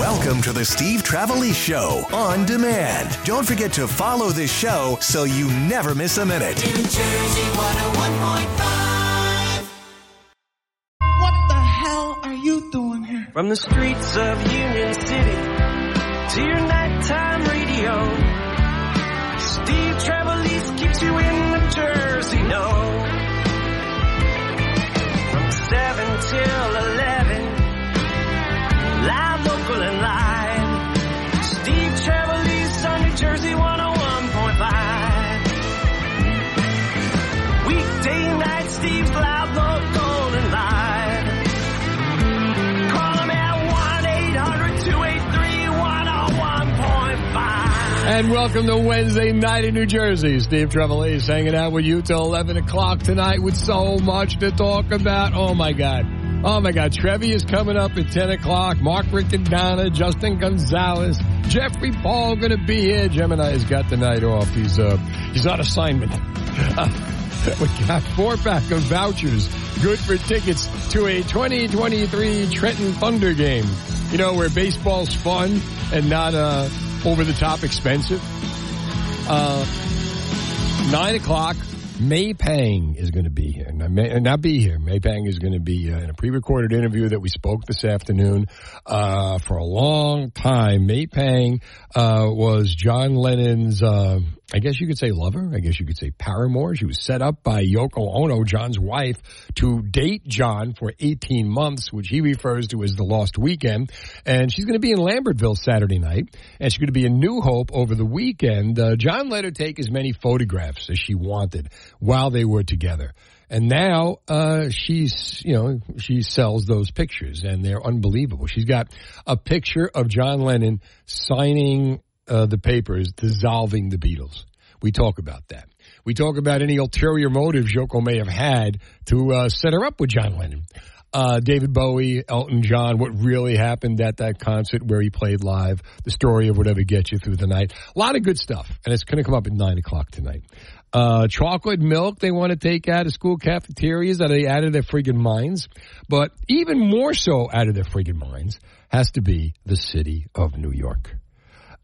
Welcome to the Steve Trevelise Show on demand. Don't forget to follow this show so you never miss a minute. New Jersey 101.5. What the hell are you doing here? From the streets of Union City to your nighttime radio, Steve Trevelise keeps you in the Jersey know. From 7 till 11, And welcome to Wednesday night in New Jersey. Steve Trevelise hanging out with you till 11 o'clock tonight with so much to talk about. Oh my God. Oh my God. Trevi is coming up at 10 o'clock. Mark Riccadonna, Justin Gonzalez, Jeffery Paul going to be here. Gemini has got the night off. He's, uh, he's on assignment. we got four pack of vouchers good for tickets to a 2023 Trenton Thunder game. You know, where baseball's fun and not, uh, over the top expensive. Uh, nine o'clock. May Pang is going to be here. Now, may, not be here. May Pang is going to be uh, in a pre-recorded interview that we spoke this afternoon. Uh, for a long time, May Pang uh, was John Lennon's, uh, I guess you could say lover. I guess you could say paramour. She was set up by Yoko Ono, John's wife, to date John for 18 months, which he refers to as the lost weekend. And she's going to be in Lambertville Saturday night, and she's going to be in New Hope over the weekend. Uh, John let her take as many photographs as she wanted while they were together. And now uh, she's, you know, she sells those pictures, and they're unbelievable. She's got a picture of John Lennon signing uh, the is dissolving the Beatles. We talk about that. We talk about any ulterior motives Yoko may have had to uh, set her up with John Lennon. Uh, David Bowie, Elton John, what really happened at that concert where he played live, the story of whatever gets you through the night. A lot of good stuff, and it's going to come up at 9 o'clock tonight. Uh, chocolate milk they want to take out of school cafeterias that they out of their friggin' minds. But even more so out of their friggin' minds has to be the city of New York.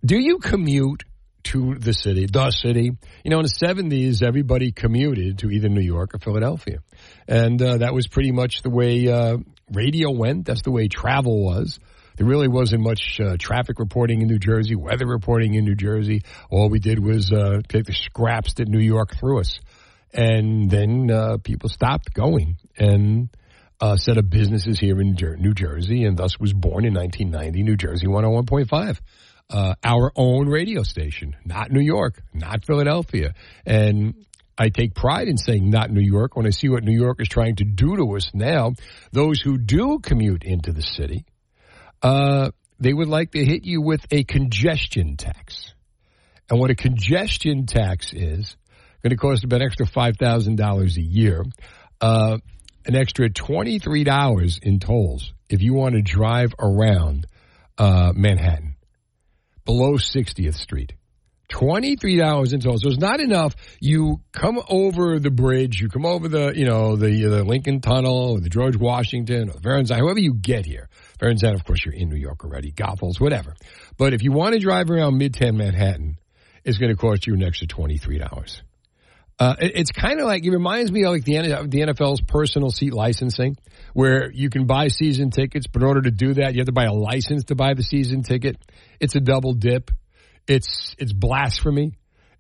Do you commute to the city, the city? You know, in the 70s, everybody commuted to either New York or Philadelphia. And uh, that was pretty much the way uh, radio went. That's the way travel was. There really wasn't much uh, traffic reporting in New Jersey, weather reporting in New Jersey. All we did was uh, take the scraps that New York threw us. And then uh, people stopped going and uh, set up businesses here in New Jersey, and thus was born in 1990 New Jersey 101.5. Uh, our own radio station, not New York, not Philadelphia. And I take pride in saying not New York when I see what New York is trying to do to us now. Those who do commute into the city, uh, they would like to hit you with a congestion tax. And what a congestion tax is, going to cost about extra $5,000 a year, uh, an extra $23 in tolls if you want to drive around uh, Manhattan below 60th Street. $23 in total. So it's not enough. You come over the bridge, you come over the, you know, the, uh, the Lincoln Tunnel or the George Washington or the Verrazano, however you get here. Verrazano, of course, you're in New York already. Goethals, whatever. But if you want to drive around Midtown Manhattan, it's going to cost you an extra $23. Uh, it, it's kind of like, it reminds me of like the, the NFL's personal seat licensing, where you can buy season tickets, but in order to do that, you have to buy a license to buy the season ticket. It's a double dip. It's it's blasphemy,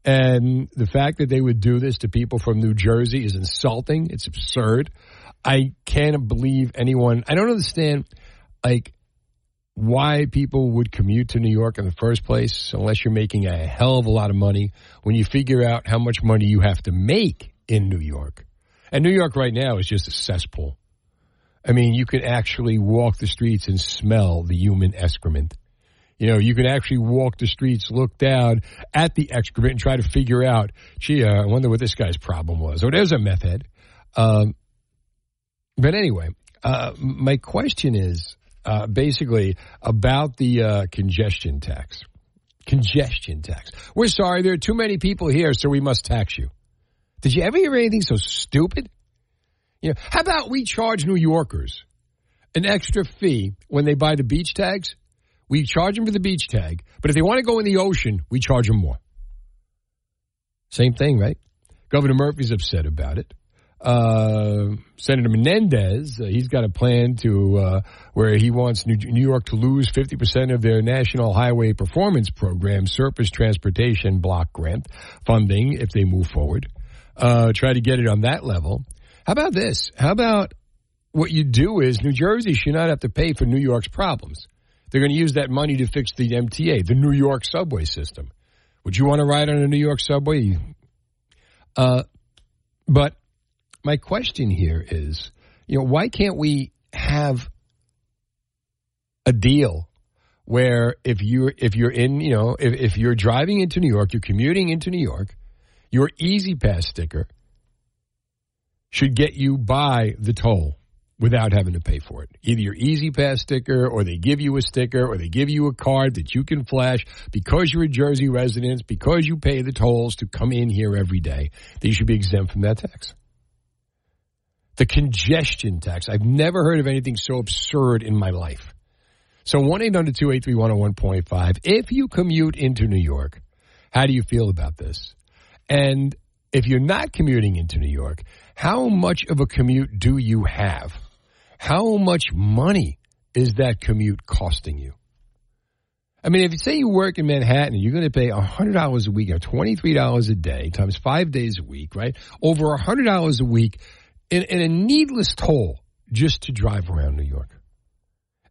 and the fact that they would do this to people from New Jersey is insulting. It's absurd. I can't believe anyone. I don't understand, like, why people would commute to New York in the first place unless you're making a hell of a lot of money. When you figure out how much money you have to make in New York, and New York right now is just a cesspool. I mean, you can actually walk the streets and smell the human excrement. You know, you can actually walk the streets, look down at the excrement, and try to figure out, gee, uh, I wonder what this guy's problem was. Oh, there's a meth head. Um, but anyway, uh, my question is uh, basically about the uh, congestion tax. Congestion tax. We're sorry, there are too many people here, so we must tax you. Did you ever hear anything so stupid? You know, how about we charge New Yorkers an extra fee when they buy the beach tags? we charge them for the beach tag, but if they want to go in the ocean, we charge them more. Same thing, right? Governor Murphy's upset about it. Uh, Senator Menendez, uh, he's got a plan to uh, where he wants New, New York to lose 50% of their National Highway Performance Program Surface Transportation Block Grant funding if they move forward. Uh, try to get it on that level. How about this? How about what you do is New Jersey should not have to pay for New York's problems. They're going to use that money to fix the MTA, the New York subway system. Would you want to ride on a New York subway? Uh, but my question here is, you know, why can't we have a deal where if you're if you're in, you know, if, if you're driving into New York, you're commuting into New York, your E-ZPass sticker should get you by the toll without having to pay for it. Either your E-ZPass sticker, or they give you a sticker, or they give you a card that you can flash because you're a Jersey resident, because you pay the tolls to come in here every day. That you should be exempt from that tax. The congestion tax. I've never heard of anything so absurd in my life. So 1 800 283 101.5. If you commute into New York, how do you feel about this? And if you're not commuting into New York, how much of a commute do you have? How much money is that commute costing you? I mean, if you say you work in Manhattan, you're going to pay $100 a week or $23 a day times five days a week, right? Over $100 a week in, a needless toll just to drive around New York.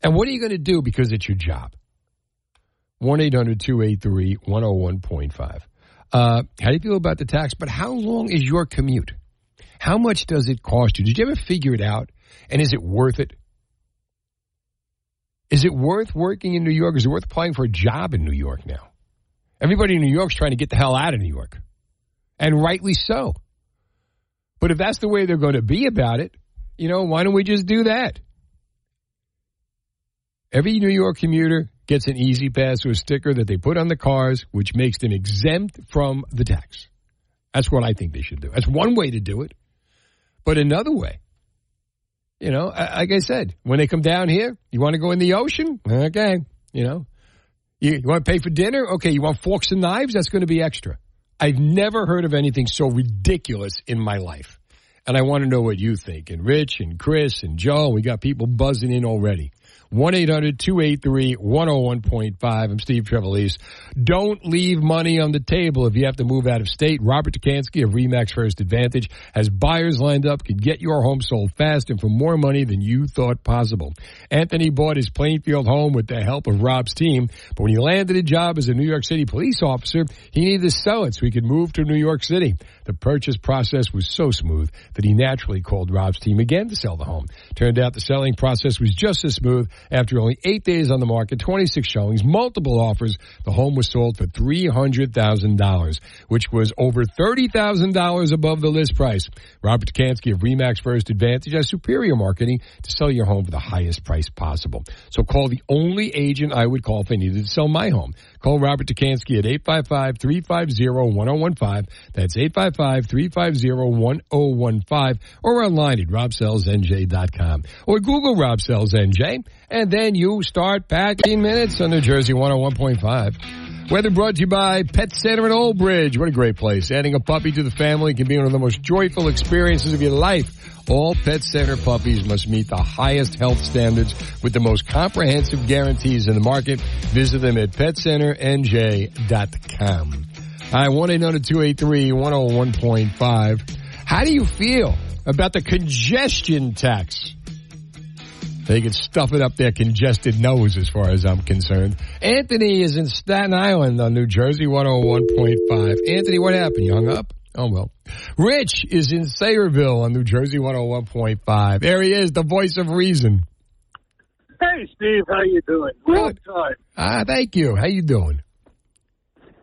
And what are you going to do because it's your job? 1 800 283 101.5. Uh, how do you feel about the tax? But how long is your commute? How much does it cost you? Did you ever figure it out? And is it worth it? Is it worth working in New York? Is it worth applying for a job in New York now? Everybody in New York's trying to get the hell out of New York. And rightly so. But if that's the way they're going to be about it, you know, why don't we just do that? Every New York commuter gets an E-ZPass or a sticker that they put on the cars, which makes them exempt from the tax. That's what I think they should do. That's one way to do it. But another way, you know, like I said, when they come down here, you want to go in the ocean? Okay. You know, you, you want to pay for dinner? Okay. You want forks and knives? That's going to be extra. I've never heard of anything so ridiculous in my life. And I want to know what you think. And Rich and Chris and Joe, we got people buzzing in already. 1 800 283 101.5. I'm Steve Trevelise. Don't leave money on the table if you have to move out of state. Robert Dekanski of Remax First Advantage has buyers lined up, can get your home sold fast and for more money than you thought possible. Anthony bought his Plainfield home with the help of Rob's team, but when he landed a job as a New York City police officer, he needed to sell it so he could move to New York City. The purchase process was so smooth that he naturally called Rob's team again to sell the home. Turned out the selling process was just as smooth after only eight days on the market, 26 showings, multiple offers, the home was sold for $300,000, which was over $30,000 above the list price. Robert Dekanski of Remax First Advantage has superior marketing to sell your home for the highest price possible. So call the only agent I would call if I needed to sell my home. Call Robert Dekanski at 855-350-1015. That's 855-350-1015 or online at robsellsnj.com or Google Rob NJ and then you start packing minutes on New Jersey 101.5. Weather brought to you by Pet Center in Old Bridge. What a great place. Adding a puppy to the family can be one of the most joyful experiences of your life. All Pet Center puppies must meet the highest health standards with the most comprehensive guarantees in the market. Visit them at PetCenterNJ.com. Hi, 1-800-283-101.5. How do you feel about the congestion tax? They can stuff it up their congested nose as far as I'm concerned. Anthony is in Staten Island on New Jersey 101.5. Anthony, what happened? You hung up? Oh, well. Rich is in Sayreville on New Jersey 101.5. There he is, the voice of reason. Hey, Steve, how you doing? Long Good. time. Ah, thank you. How you doing?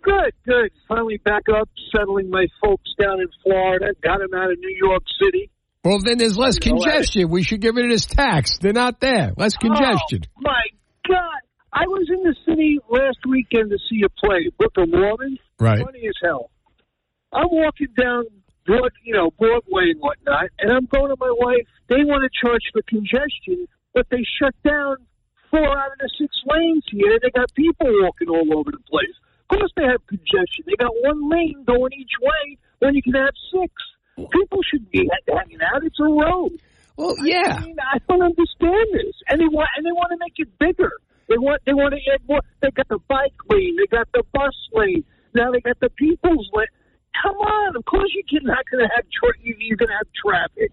Good, good. Finally back up, settling my folks down in Florida. Got them out of New York City. Well, then there's less You congestion. We should get rid of this tax. They're not there. Less congestion. Oh, my God. I was in the city last weekend to see a play, Book of Mormon. Right. Funny as hell. I'm walking down Broad, you know, Broadway and whatnot, and I'm going to my wife. They want to charge for congestion, but they shut down four out of the six lanes here. They got people walking all over the place. Of course, they have congestion. They got one lane going each way when you can have six. People should be hanging out. It's a road. Well, yeah. I mean, I don't understand this, and they want and they want to make it bigger. They want they want to add more. They got the bike lane, they got the bus lane. Now they got the people's lane. Come on, of course you're not going to have tra- you're going to have traffic.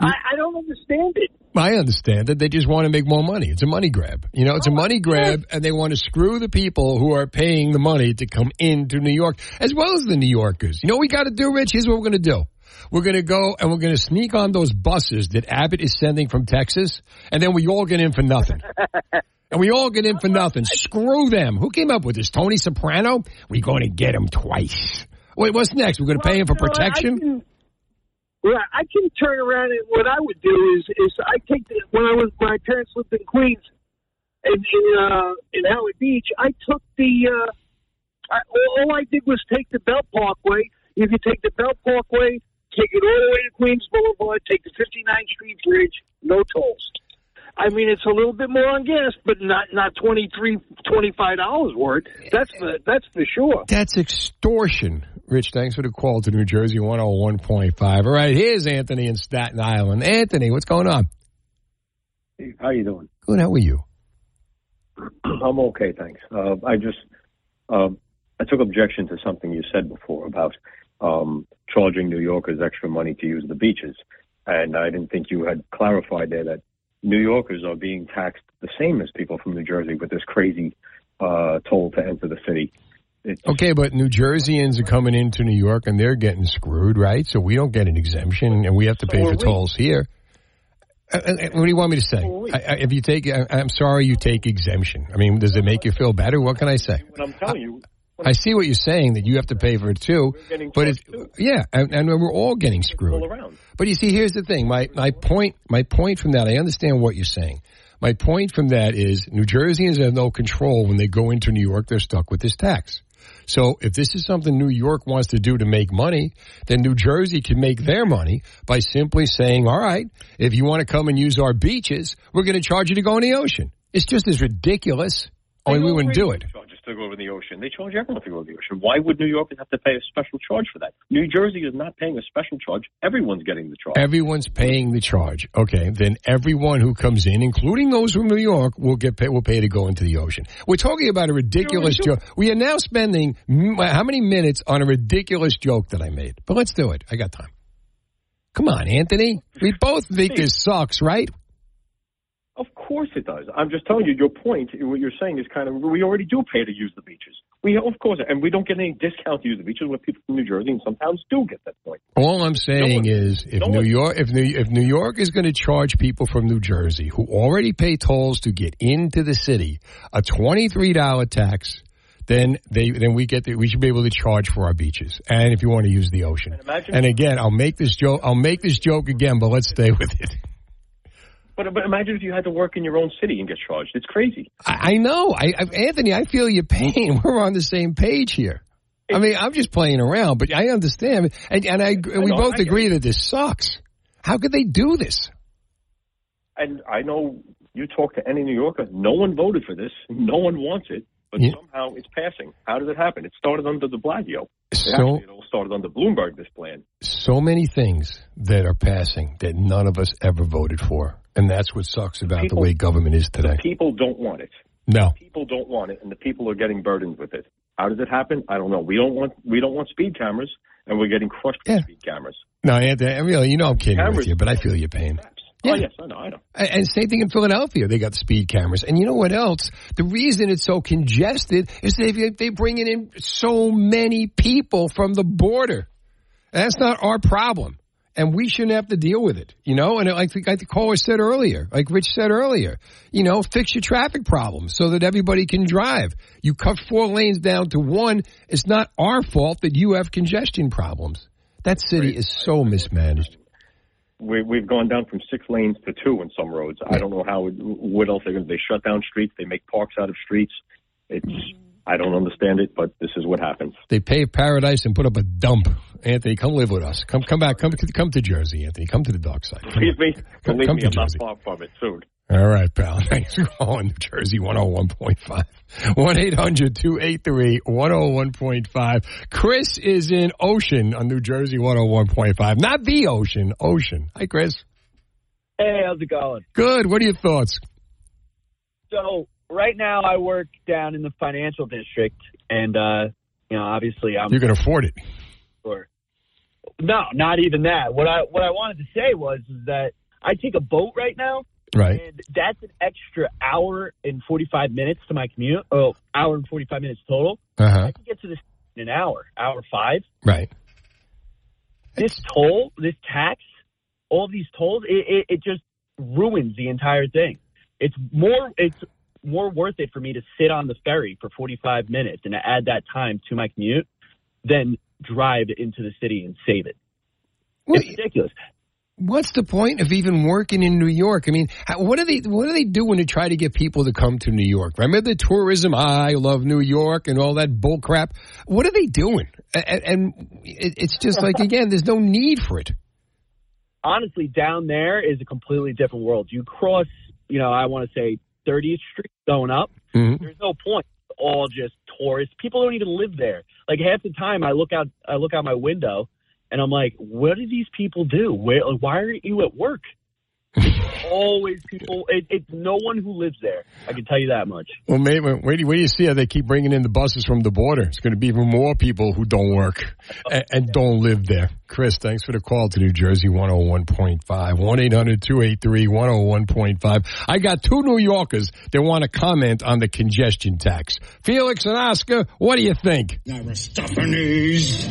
Mm. I, I don't understand it. I understand that they just want to make more money. It's a money grab. You know, it's a oh money grab, and they want to screw the people who are paying the money to come into New York, as well as the New Yorkers. You know what we got to do, Rich? Here's what we're going to do. We're going to go and we're going to sneak on those buses that Abbott is sending from Texas, and then we all get in for nothing. and we all get in for nothing. Oh screw them. Who came up with this? Tony Soprano? We're going to get him twice. Wait, what's next? We're going to pay him for Well, you know, I protection? Well, I can turn around and what I would do is is I take the, when I was my parents lived in Queens in in, uh, in Howard Beach. I took the uh, I, all, I did was take the Belt Parkway. If you take the Belt Parkway, take it all the way to Queens Boulevard, take the 59th Street Bridge, no tolls. I mean, it's a little bit more on gas, but not not twenty three, twenty five dollars worth. That's for that's for sure. That's extortion. Rich, thanks for the call to New Jersey 101.5. All right, here's Anthony in Staten Island. Anthony, what's going on? How you doing? Good, how are you? I'm okay, thanks. Uh, I just um, I took objection to something you said before about um, charging New Yorkers extra money to use the beaches, and I didn't think you had clarified there that New Yorkers are being taxed the same as people from New Jersey with this crazy uh, toll to enter the city. It's, Okay, but New Jerseyans are coming into New York and they're getting screwed, right? So we don't get an exemption and we have to So pay are for we. tolls here. Uh, uh, what do you want me to say? So. I, I, if you take, I, I'm sorry, you take exemption. I mean, does it make you feel better? What can I say? What I'm telling you, I see what you're saying that you have to pay for it too, but it's charged, yeah, and, and we're all getting screwed. But you see, here's the thing. My my point my point from that, I understand what you're saying. My point from that is New Jerseyans have no control when they go into New York. They're stuck with this tax. So if this is something New York wants to do to make money, then New Jersey can make their money by simply saying, all right, if you want to come and use our beaches, we're going to charge you to go in the ocean. It's just as ridiculous. Only we wouldn't do it. Charges to go over the ocean. They charge everyone to go over the ocean. Why would New Yorkers have to pay a special charge for that? New Jersey is not paying a special charge. Everyone's getting the charge. Everyone's paying the charge. Okay, then everyone who comes in, including those from New York, will get pay, will pay to go into the ocean. We're talking about a ridiculous joke. We are now spending m- uh, how many minutes on a ridiculous joke that I made? But let's do it. I got time. Come on, Anthony. We both think this sucks, right? Of course it does. I'm just telling you, your point, what you're saying is kind of, we already do pay to use the beaches. We, of course, and we don't get any discount to use the beaches where people from New Jersey and some towns do get that point. All I'm saying one- is, if no New one- York, if New, if New York is going to charge people from New Jersey who already pay tolls to get into the city a twenty three dollar tax, then they then we get the, we should be able to charge for our beaches and if you want to use the ocean. And And again, I'll make this joke. I'll make this joke again, but let's stay with it. But, but imagine if you had to work in your own city and get charged. It's crazy. I, I know, I, I, Anthony. I feel your pain. We're on the same page here. I mean, I'm just playing around, but I understand, and, and I, we know, both agree that this sucks. How could they do this? And I know you talk to any New Yorker, no one voted for this. No one wants it. But Yeah. somehow it's passing. How did it happen? It started under de Blasio. So Actually, it all started under Bloomberg, this plan. so many things that are passing that none of us ever voted for. And that's what sucks about People- the way government is today. People don't want it. No. People don't want it, and the people are getting burdened with it. How does it happen? I don't know. We don't want we don't want speed cameras, and we're getting crushed by Yeah. speed cameras. No, Anthony, I you know I'm kidding with you, but I feel your pain. Oh yes, I know, I know. And same thing in Philadelphia. They got speed cameras. And you know what else? The reason it's so congested is they they bringing in so many people from the border. That's not our problem. And we shouldn't have to deal with it, you know. And like the, like the caller said earlier, like Rich said earlier, you know, fix your traffic problems so that everybody can drive. You cut four lanes down to one. It's not our fault that you have congestion problems. That city is so mismanaged. We, we've gone down from six lanes to two in some roads. I don't know how. What else they're going to? They shut down streets. They make parks out of streets. It's. Mm-hmm. I don't understand it, but this is what happens. They pave paradise and put up a dump. Anthony, come live with us. Come, come back. Come, come to Jersey, Anthony. Come to the dark side. Come, Believe me, come, believe come me, to I'm not Jersey. far from it soon. All right, pal. Thanks for calling New Jersey 101.5. 1 800 283 101.5. Chris is in Ocean on New Jersey 101.5. Not the Ocean, Ocean. Hi, Chris. Hey, how's it going? Good. What are your thoughts? So right now I work down in the financial district, and uh, you know, obviously I'm You can afford it. sure. No, not even that. What I what I wanted to say was is that I take a boat right now, Right. and that's an extra hour and forty five minutes to my commute. Oh, hour and forty five minutes total. Uh I can get to this in an hour, hour five. Right. This toll, this tax, all these tolls, it, it, it just ruins the entire thing. It's more it's more worth it for me to sit on the ferry for 45 minutes and add that time to my commute than drive into the city and save it. Well, It's ridiculous. What's the point of even working in New York? I mean, what are they what are they doing to try to get people to come to New York? Remember the tourism? I love New York and all that bull crap. What are they doing? And, and it's just like again, there's no need for it. Honestly, down there is a completely different world. You cross, you know, I want to say 30th Street going up. Mhm. There's no point. It's all just tourists. People don't even live there. Like half the time, I look out, I look out my window, and I'm like, what do these people do? Where, why aren't you at work? It's always people. It, it's no one who lives there. I can tell you that much. Well, maybe, wait, wait do you see how they keep bringing in the buses from the border? It's going to be even more people who don't work and, and don't live there. Chris, thanks for the call to New Jersey 101.5. 1 800 283 101.5. I got two New Yorkers that want to comment on the congestion tax. Felix and Oscar, what do you think? Aristophanes.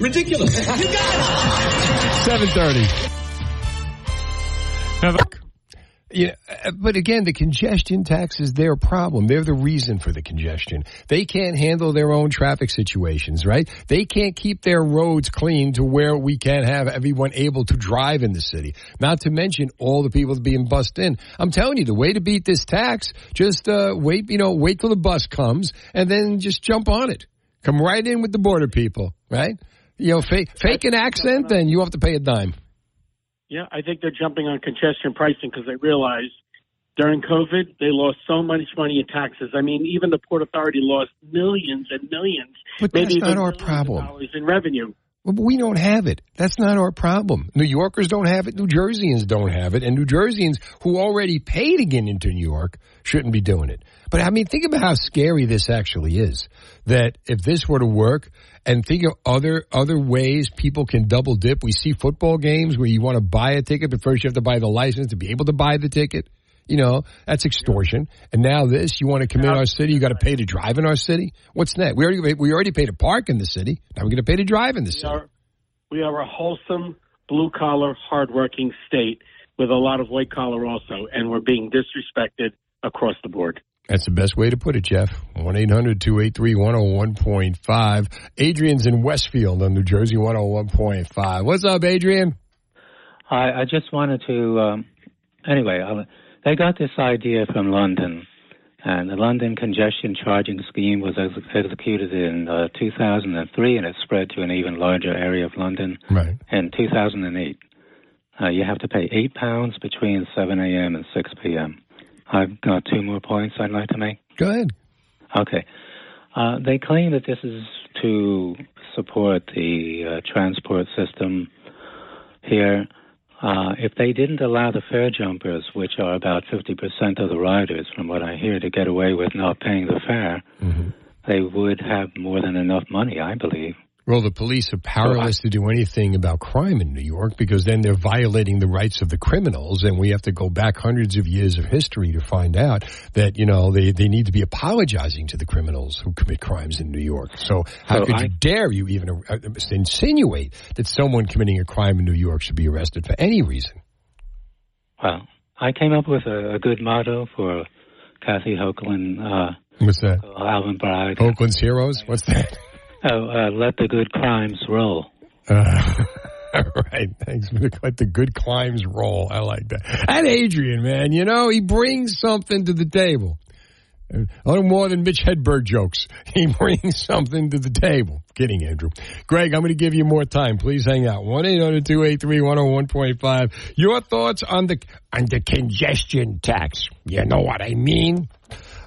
Ridiculous. You got it. 730. Yeah, uh, but again, the congestion tax is their problem. They're the reason for the congestion. They can't handle their own traffic situations, right? They can't keep their roads clean to where we can't have everyone able to drive in the city. Not to mention all the people being bussed in. I'm telling you, the way to beat this tax, just uh, wait, you know, wait till the bus comes and then just jump on it. Come right in with the border people, right? You know, fake, fake an accent, then you have to pay a dime. Yeah, I think they're jumping on congestion pricing because they realize during COVID they lost so much money in taxes. I mean, even the Port Authority lost millions and millions, But maybe that's not our of problem. dollars in revenue. But we don't have it. That's not our problem. New Yorkers don't have it. New Jerseyans don't have it. And New Jerseyans who already pay to get into New York shouldn't be doing it. But I mean, think about how scary this actually is. That if this were to work and think of other, other ways people can double dip. We see football games where you want to buy a ticket, but first you have to buy the license to be able to buy the ticket. You know, that's extortion. And now this, you want to come in our city, you got to pay to drive in our city. What's next? We already, we already pay to park in the city. Now we're going to pay to drive in the We city. are, we are a wholesome, blue collar, hardworking state with a lot of white collar also, and we're being disrespected across the board. That's the best way to put it, Jeff. 1 800 283 101.5. Adrian's in Westfield on New Jersey 101.5. What's up, Adrian? I, I just wanted to. Um, anyway, I, they got this idea from London, and the London congestion charging scheme was ex- executed in uh, 2003, and it spread to an even larger area of London Right. in 2008. Uh, you have to pay eight pounds between 7 a.m. and 6 p.m. I've got two more points I'd like to make. Go ahead. Okay. Uh, they claim that this is to support the uh, transport system here. Uh, if they didn't allow the fare jumpers, which are about 50% of the riders, from what I hear, to get away with not paying the fare, they would have more than enough money, I believe. Well, the police are powerless to do anything about crime in New York because then they're violating the rights of the criminals, and we have to go back hundreds of years of history to find out that you know they, they need to be apologizing to the criminals who commit crimes in New York. So how So could I- you dare you even uh, insinuate that someone committing a crime in New York should be arrested for any reason? Well, I came up with a, a good motto for Kathy Hochul, uh, What's that? Alvin Bragg. Oakland's heroes. What's that? Oh, uh, let the good crimes roll. Uh, all right. Thanks let the good climbs roll. I like that. And Adrian, man, you know, he brings something to the table. A little more than Mitch Hedberg jokes. He brings something to the table. Kidding, Andrew. Greg, I'm going to give you more time. Please hang out. 1-800-283-101.5. Your thoughts on the, on the congestion tax. You know what I mean?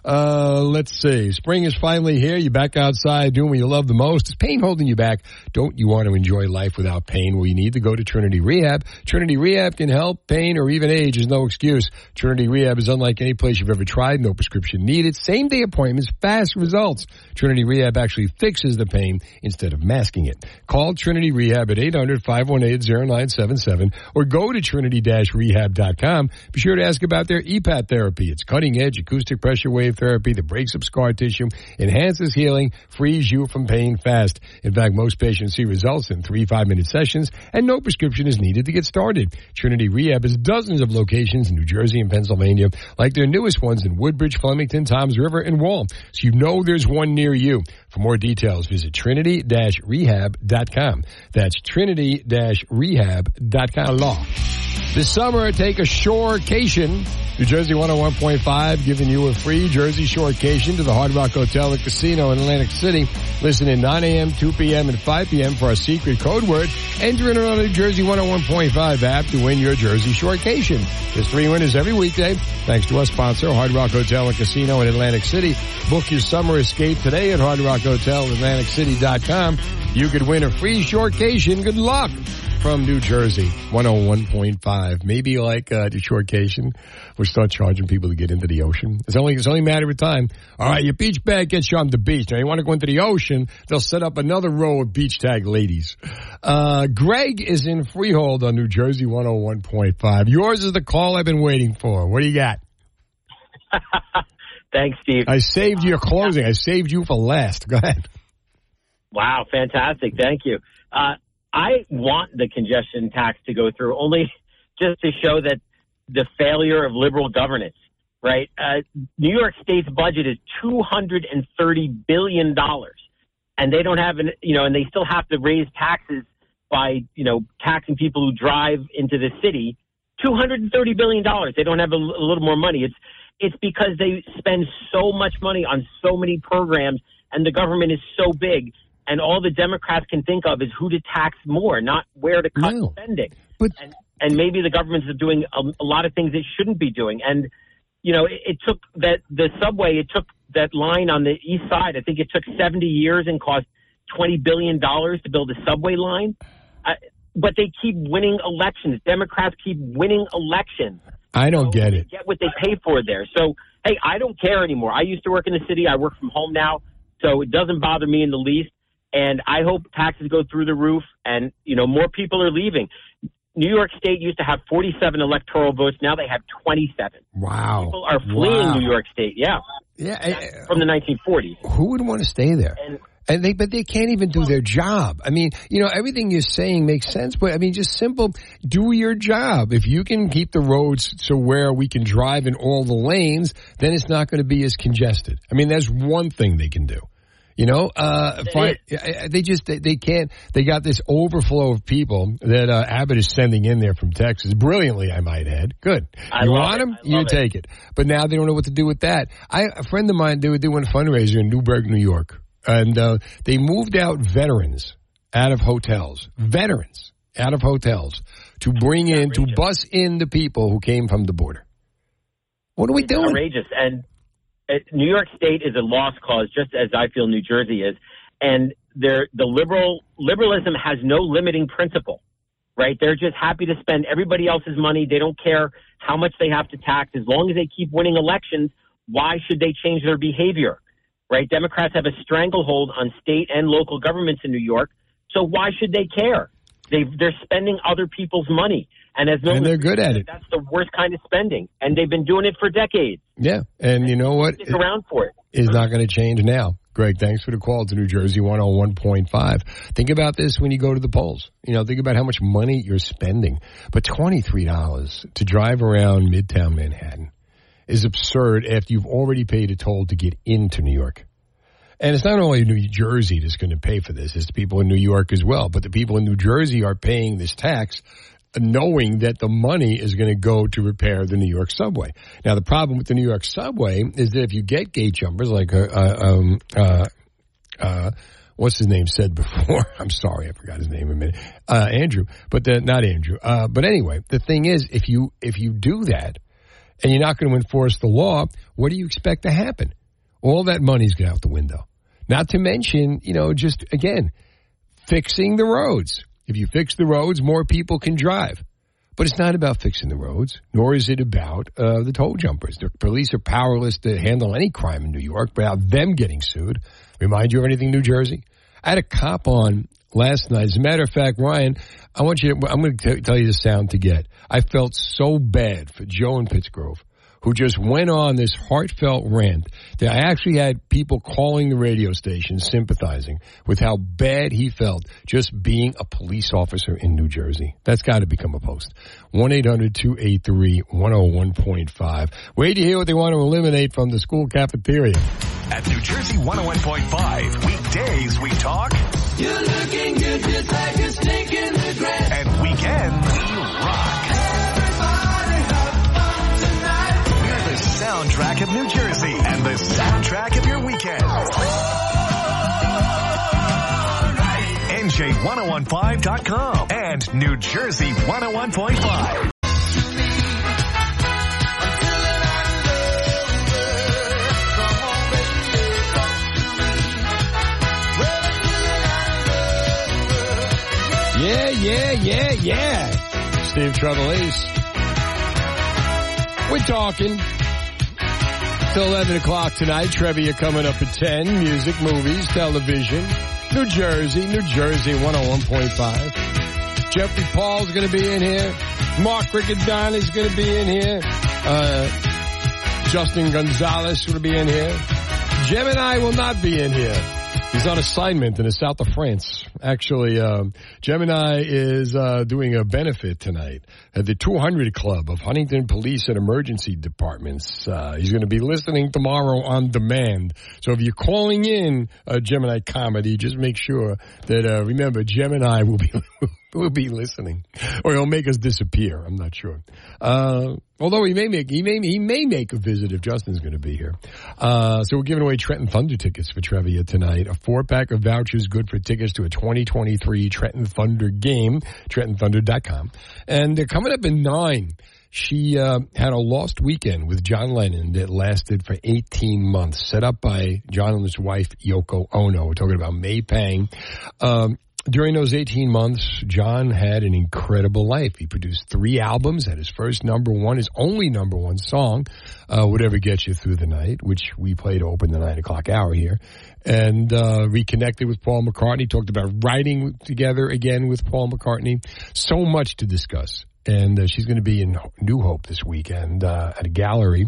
Uh, let's see. Spring is finally here. You're back outside doing what you love the most. Is pain holding you back? Don't you want to enjoy life without pain? Well, you need to go to Trinity Rehab. Trinity Rehab can help. Pain or even age is no excuse. Trinity Rehab is unlike any place you've ever tried. No prescription needed. Same day appointments, fast results. Trinity Rehab actually fixes the pain instead of masking it. Call Trinity Rehab at 800-518-0977 or go to trinity-rehab.com. Be sure to ask about their EPAT therapy. It's cutting edge acoustic pressure wave therapy that breaks up scar tissue, enhances healing, frees you from pain fast. In fact, most patients see results in three five-minute sessions, and no prescription is needed to get started. Trinity Rehab has dozens of locations in New Jersey and Pennsylvania, like their newest ones in Woodbridge, Flemington, Toms River, and Wall. So you know there's one near you. For more details, visit trinity-rehab.com. That's trinity-rehab.com. Law. This summer, take a shorecation. New Jersey 101.5 giving you a free Jersey shorecation to the Hard Rock Hotel and Casino in Atlantic City. Listen in 9 a.m., 2 p.m., and 5 p.m. for our secret code word. Enter in on the New Jersey 101.5 app to win your Jersey shorecation. There's three winners every weekday. Thanks to our sponsor, Hard Rock Hotel and Casino in Atlantic City. Book your summer escape today at Hard Rock Hotel AtlanticCity.com. You could win a free shorecation. Good luck from New Jersey, 101.5. Maybe like uh, the shorecation, we'll start charging people to get into the ocean. It's only it's only a matter of time. All right, your beach bag gets you on the beach. Now you want to go into the ocean, they'll set up another row of beach tag ladies. Uh, Greg is in Freehold on New Jersey 101.5. Yours is the call I've been waiting for. What do you got? Thanks, Steve. I saved your closing. I saved you for last. Go ahead. Wow, fantastic. Thank you. Uh, I want the congestion tax to go through only just to show that the failure of liberal governance, right? Uh, New York State's budget is $230 billion and they don't have an, you know, and they still have to raise taxes by, you know, taxing people who drive into the city. $230 billion. They don't have a, a little more money. It's, it's because they spend so much money on so many programs and the government is so big and all the Democrats can think of is who to tax more, not where to cut No. spending. But and, and maybe the governments are doing a, a lot of things it shouldn't be doing. And you know, it, it took that the subway. It took that line on the east side. I think it took 70 years and cost 20 billion dollars to build a subway line. Uh, but they keep winning elections. Democrats keep winning elections I don't get it. get what they pay for there. So, hey, I don't care anymore. I used to work in the city. I work from home now, so it doesn't bother me in the least. And I hope taxes go through the roof, and you know more people are leaving. New York State used to have 47 electoral votes. Now they have 27. Wow. People are fleeing Wow. New York State. Yeah, Yeah. I- eh, from the 1940s. who would want to stay there? And And they, but they can't even do their job. I mean, you know, everything you're saying makes sense, but I mean, just simple, do your job. If you can keep the roads to where we can drive in all the lanes, then it's not going to be as congested. I mean, that's one thing they can do. You know, uh, It fi- I- I- they just they, they can't. They got this overflow of people that uh, Abbott is sending in there from Texas, brilliantly, I might add. Good. I you want it. them, you it. take it. But now they don't know what to do with that. I a friend of mine, they were doing a fundraiser in Newburgh, New York, and uh, they moved out veterans out of hotels, veterans out of hotels to bring in to bus in the people who came from the border. What are we It's doing? outrageous. And uh, New York State is a lost cause, just as I feel New Jersey is. And they're, the liberal liberalism has no limiting principle, right? They're just happy to spend everybody else's money. They don't care how much they have to tax as long as they keep winning elections. Why should they change their behavior, right? Democrats have a stranglehold on state and local governments in New York, so why should they care? They they're spending other people's money, and as And they're good at it. That's the worst kind of spending, and they've been doing it for decades. Yeah, and you know what? Stick around for it. is not going to change now. Greg, thanks for the call to New Jersey 101.5. Think about this when you go to the polls. You know, think about how much money you're spending. But $23 to drive around Midtown Manhattan is absurd after you've already paid a toll to get into New York. And it's not only New Jersey that's going to pay for this, it's the people in New York as well. But the people in New Jersey are paying this tax knowing that the money is going to go to repair the New York subway. Now, the problem with the New York subway is that if you get gate jumpers like uh, uh, um, uh, uh, what's his name said before. I'm sorry, I forgot his name a minute. Uh, Andrew, but the, not Andrew. Uh, but anyway, the thing is, if you if you do that and you're not going to enforce the law, what do you expect to happen? All that money's going out the window. Not to mention, you know, just again, fixing the roads. If you fix the roads, more people can drive. But it's not about fixing the roads, nor is it about uh, the toll jumpers. The police are powerless to handle any crime in New York without them getting sued. Remind you of anything, New Jersey? I had a cop on last night. As a matter of fact, Ryan, I want you to, I'm going to tell you the sound to get. I felt so bad for Joe in Pittsgrove who just went on this heartfelt rant that I actually had people calling the radio station sympathizing with how bad he felt just being a police officer in New Jersey. That's got to become a post. 1-800-283-101.5. Wait to hear what they want to eliminate from the school cafeteria. At New Jersey 101.5, weekdays we talk. You're looking good just like a snake in the grass. And weekends soundtrack of New Jersey and the soundtrack of your weekend. NJ1015.com and New Jersey 101.5. Yeah, yeah, yeah, yeah. Steve Trevelise. We're talking till 11 o'clock tonight. Trevia coming up at 10. Music, movies, television. New Jersey, New Jersey 101.5. Jeffery Paul's going to be in here. Mark Riccadonna is going to be in here. Uh, Justin Gonzalez will be in here. Gemini will not be in here. He's on assignment in the south of France. Actually, um, Gemini is uh, doing a benefit tonight at the 200 Club of Huntington Police and Emergency Departments. Uh, he's going to be listening tomorrow on demand. So if you're calling in a Gemini comedy, just make sure that uh, remember Gemini will be will be listening, or he'll make us disappear. I'm not sure. Uh, although he may make he may he may make a visit if Justin's going to be here. Uh, so we're giving away Trenton Thunder tickets for Trevia tonight. A four pack of vouchers good for tickets to a 2023 Trenton Thunder game. TrentonThunder.com, and they're coming up in nine. She uh, had a lost weekend with John Lennon that lasted for 18 months, set up by John and his wife Yoko Ono. We're talking about May Pang. Um, during those 18 months, John had an incredible life. He produced three albums, had his first number one, his only number one song, uh, Whatever Gets You Through the Night, which we played to open the nine o'clock hour here, and uh, reconnected with Paul McCartney, talked about writing together again with Paul McCartney. So much to discuss and uh, she's going to be in New Hope this weekend uh, at a gallery,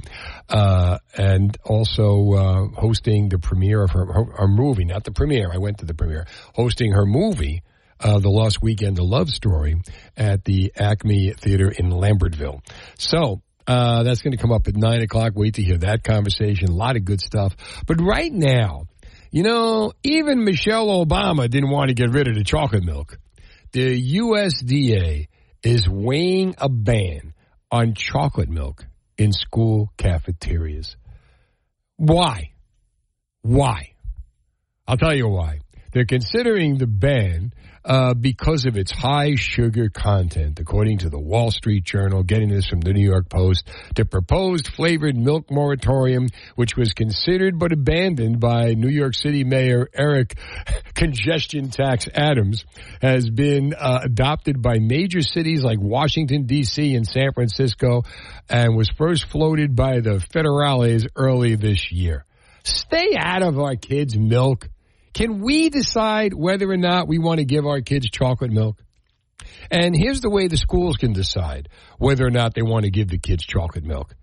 uh, and also uh, hosting the premiere of her, her, her movie. Not the premiere. I went to the premiere. Hosting her movie, uh, The Lost Weekend, a love story, at the Acme Theater in Lambertville. So. Uh, that's going to come up at nine o'clock. Wait to hear that conversation. A lot of good stuff. But right now, you know, even Michelle Obama didn't want to get rid of the chocolate milk. The USDA is weighing a ban on chocolate milk in school cafeterias. Why? Why? I'll tell you why. They're considering the ban uh, because of its high sugar content, according to the Wall Street Journal, getting this from the New York Post. The proposed flavored milk moratorium, which was considered but abandoned by New York City Mayor Eric Congestion Tax Adams, has been uh, adopted by major cities like Washington, D.C. and San Francisco, and was first floated by the federales early this year. Stay out of our kids' milk. Can we decide whether or not we want to give our kids chocolate milk? And here's the way the schools can decide whether or not they want to give the kids chocolate milk.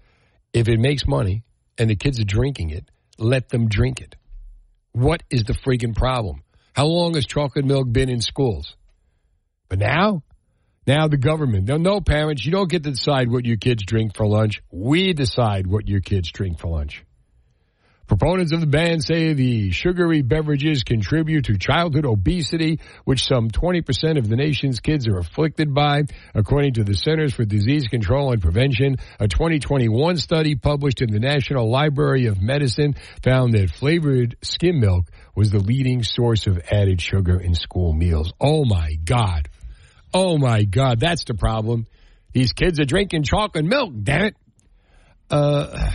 If it makes money and the kids are drinking it, let them drink it. What is the freaking problem? How long has chocolate milk been in schools? But now, now the government, no, no parents, you don't get to decide what your kids drink for lunch. We decide what your kids drink for lunch. Proponents of the ban say the sugary beverages contribute to childhood obesity, which some 20% of the nation's kids are afflicted by, according to the Centers for Disease Control and Prevention. A 2021 study published in the National Library of Medicine found that flavored skim milk was the leading source of added sugar in school meals. Oh my God. Oh my God. That's the problem. These kids are drinking chocolate milk, damn it. Uh,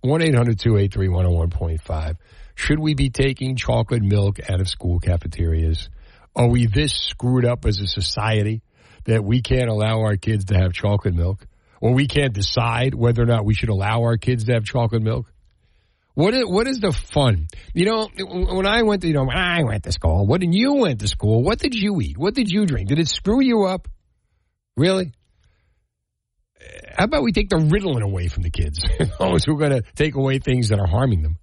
1 800 283 101.5. Should we be taking chocolate milk out of school cafeterias? Are we this screwed up as a society that we can't allow our kids to have chocolate milk? Or we can't decide whether or not we should allow our kids to have chocolate milk? What is, what is the fun? You know, when I went to, you know, when I went to school, when you went to school, what did you eat? What did you drink? Did it screw you up? Really? How about we take the riddling away from the kids? Those who are going to take away things that are harming them.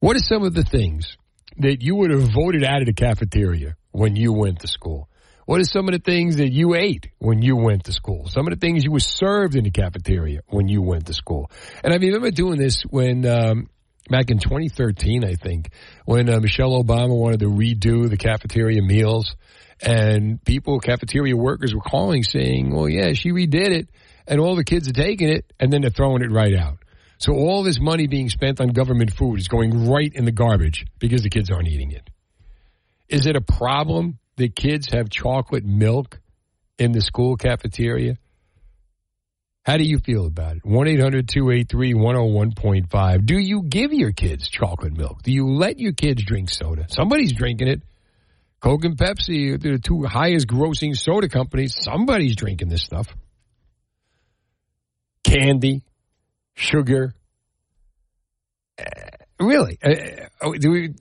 What are some of the things that you would have voted out of the cafeteria when you went to school? What are some of the things that you ate when you went to school? Some of the things you were served in the cafeteria when you went to school. And I remember doing this when, um, back in 2013, I think, when uh, Michelle Obama wanted to redo the cafeteria meals and people, cafeteria workers were calling saying, well, yeah, she redid it and all the kids are taking it and then they're throwing it right out. So all this money being spent on government food is going right in the garbage because the kids aren't eating it. Is it a problem that kids have chocolate milk in the school cafeteria? How do you feel about it? 1 800 283 101.5. Do you give your kids chocolate milk? Do you let your kids drink soda? Somebody's drinking it. Coke and Pepsi, the two highest grossing soda companies, somebody's drinking this stuff. Candy, sugar. Uh, really? Uh, do we?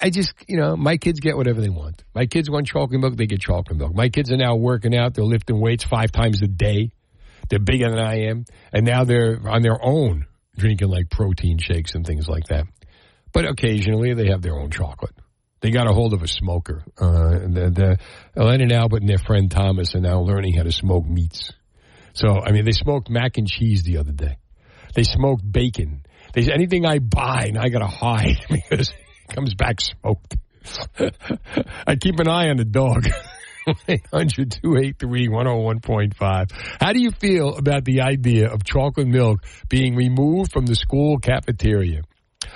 I just, you know, my kids get whatever they want. My kids want chocolate milk, they get chocolate milk. My kids are now working out, they're lifting weights five times a day. They're bigger than I am. And now they're on their own drinking like protein shakes and things like that. But occasionally they have their own chocolate. They got a hold of a smoker. Uh, the, the, Ellen Albert and their friend Thomas are now learning how to smoke meats. So, I mean, they smoked mac and cheese the other day. They smoked bacon. They anything I buy, and I got to hide because it comes back smoked. I keep an eye on the dog. 800 283 101.5. How do you feel about the idea of chocolate milk being removed from the school cafeteria?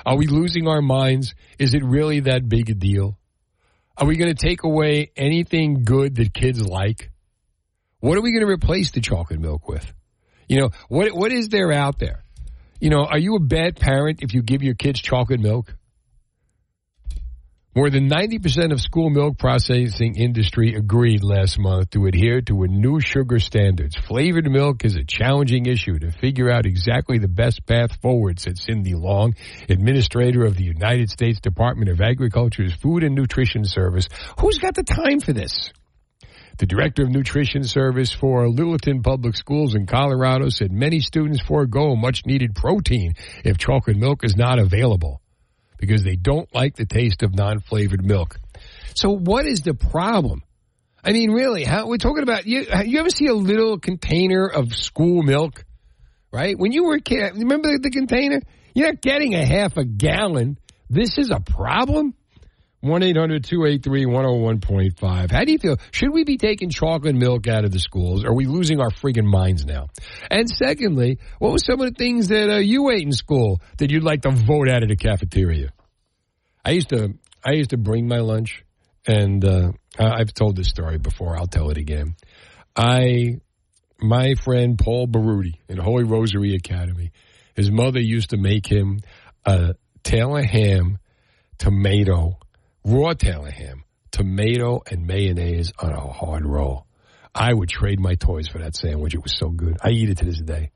Are we losing our minds? Is it really that big a deal? Are we going to take away anything good that kids like? What are we going to replace the chocolate milk with? You know, what what is there out there? You know, are you a bad parent if you give your kids chocolate milk? More than 90% of school milk processing industry agreed last month to adhere to a new sugar standards. Flavored milk is a challenging issue to figure out exactly the best path forward, said Cindy Long, administrator of the United States Department of Agriculture's Food and Nutrition Service. Who's got the time for this? The director of nutrition service for Littleton Public Schools in Colorado said many students forego much needed protein if chocolate milk is not available because they don't like the taste of non-flavored milk. So what is the problem? I mean, really, how, we're talking about you. You ever see a little container of school milk, right? When you were a kid, remember the container? You're not getting a half a gallon. This is a problem. 1 800 283 101.5. How do you feel? Should we be taking chocolate milk out of the schools? Are we losing our friggin' minds now? And secondly, what were some of the things that uh, you ate in school that you'd like to vote out of the cafeteria? I used to, I used to bring my lunch, and uh, I've told this story before. I'll tell it again. I, my friend Paul Baruti in Holy Rosary Academy, his mother used to make him a Taylor ham, tomato raw Taylor ham, tomato and mayonnaise on a hard roll. I would trade my toys for that sandwich. It was so good. I eat it to this day.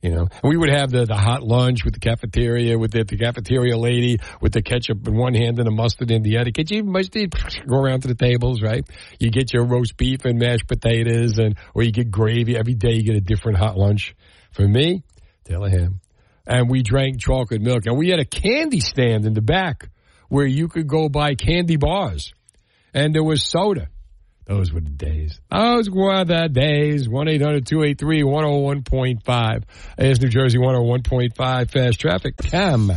You know, and we would have the, the hot lunch with the cafeteria, with the, the cafeteria lady, with the ketchup in one hand and the mustard in the other. Get you mustard, go around to the tables, right? You get your roast beef and mashed potatoes, and or you get gravy. Every day you get a different hot lunch. For me, Taylor ham. And we drank chocolate milk, and we had a candy stand in the back where you could go buy candy bars and there was soda. Those were the days. Those were the days. 1 800 283 101.5. As New Jersey 101.5 Fast Traffic. Cam.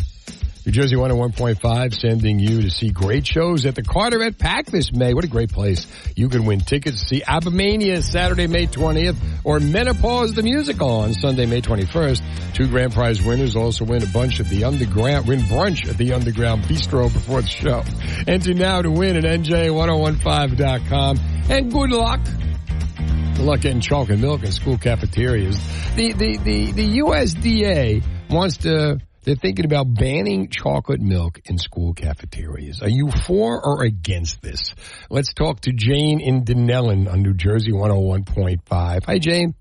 New Jersey 101.5 sending you to see great shows at the Carteret PAC this May. What a great place. You can win tickets to see ABBAMANIA Saturday, May 20th or Menopause the Musical on Sunday, May 21st. Two grand prize winners also win a bunch at the Underground, win brunch at the Underground Bistro before the show. Enter now to win at NJ1015.com and good luck. Good luck getting chalk and milk in school cafeterias. The, the, the, the USDA wants to they're thinking about banning chocolate milk in school cafeterias. Are you for or against this? Let's talk to Jane in Dunellen on New Jersey 101.5. Hi, Jane.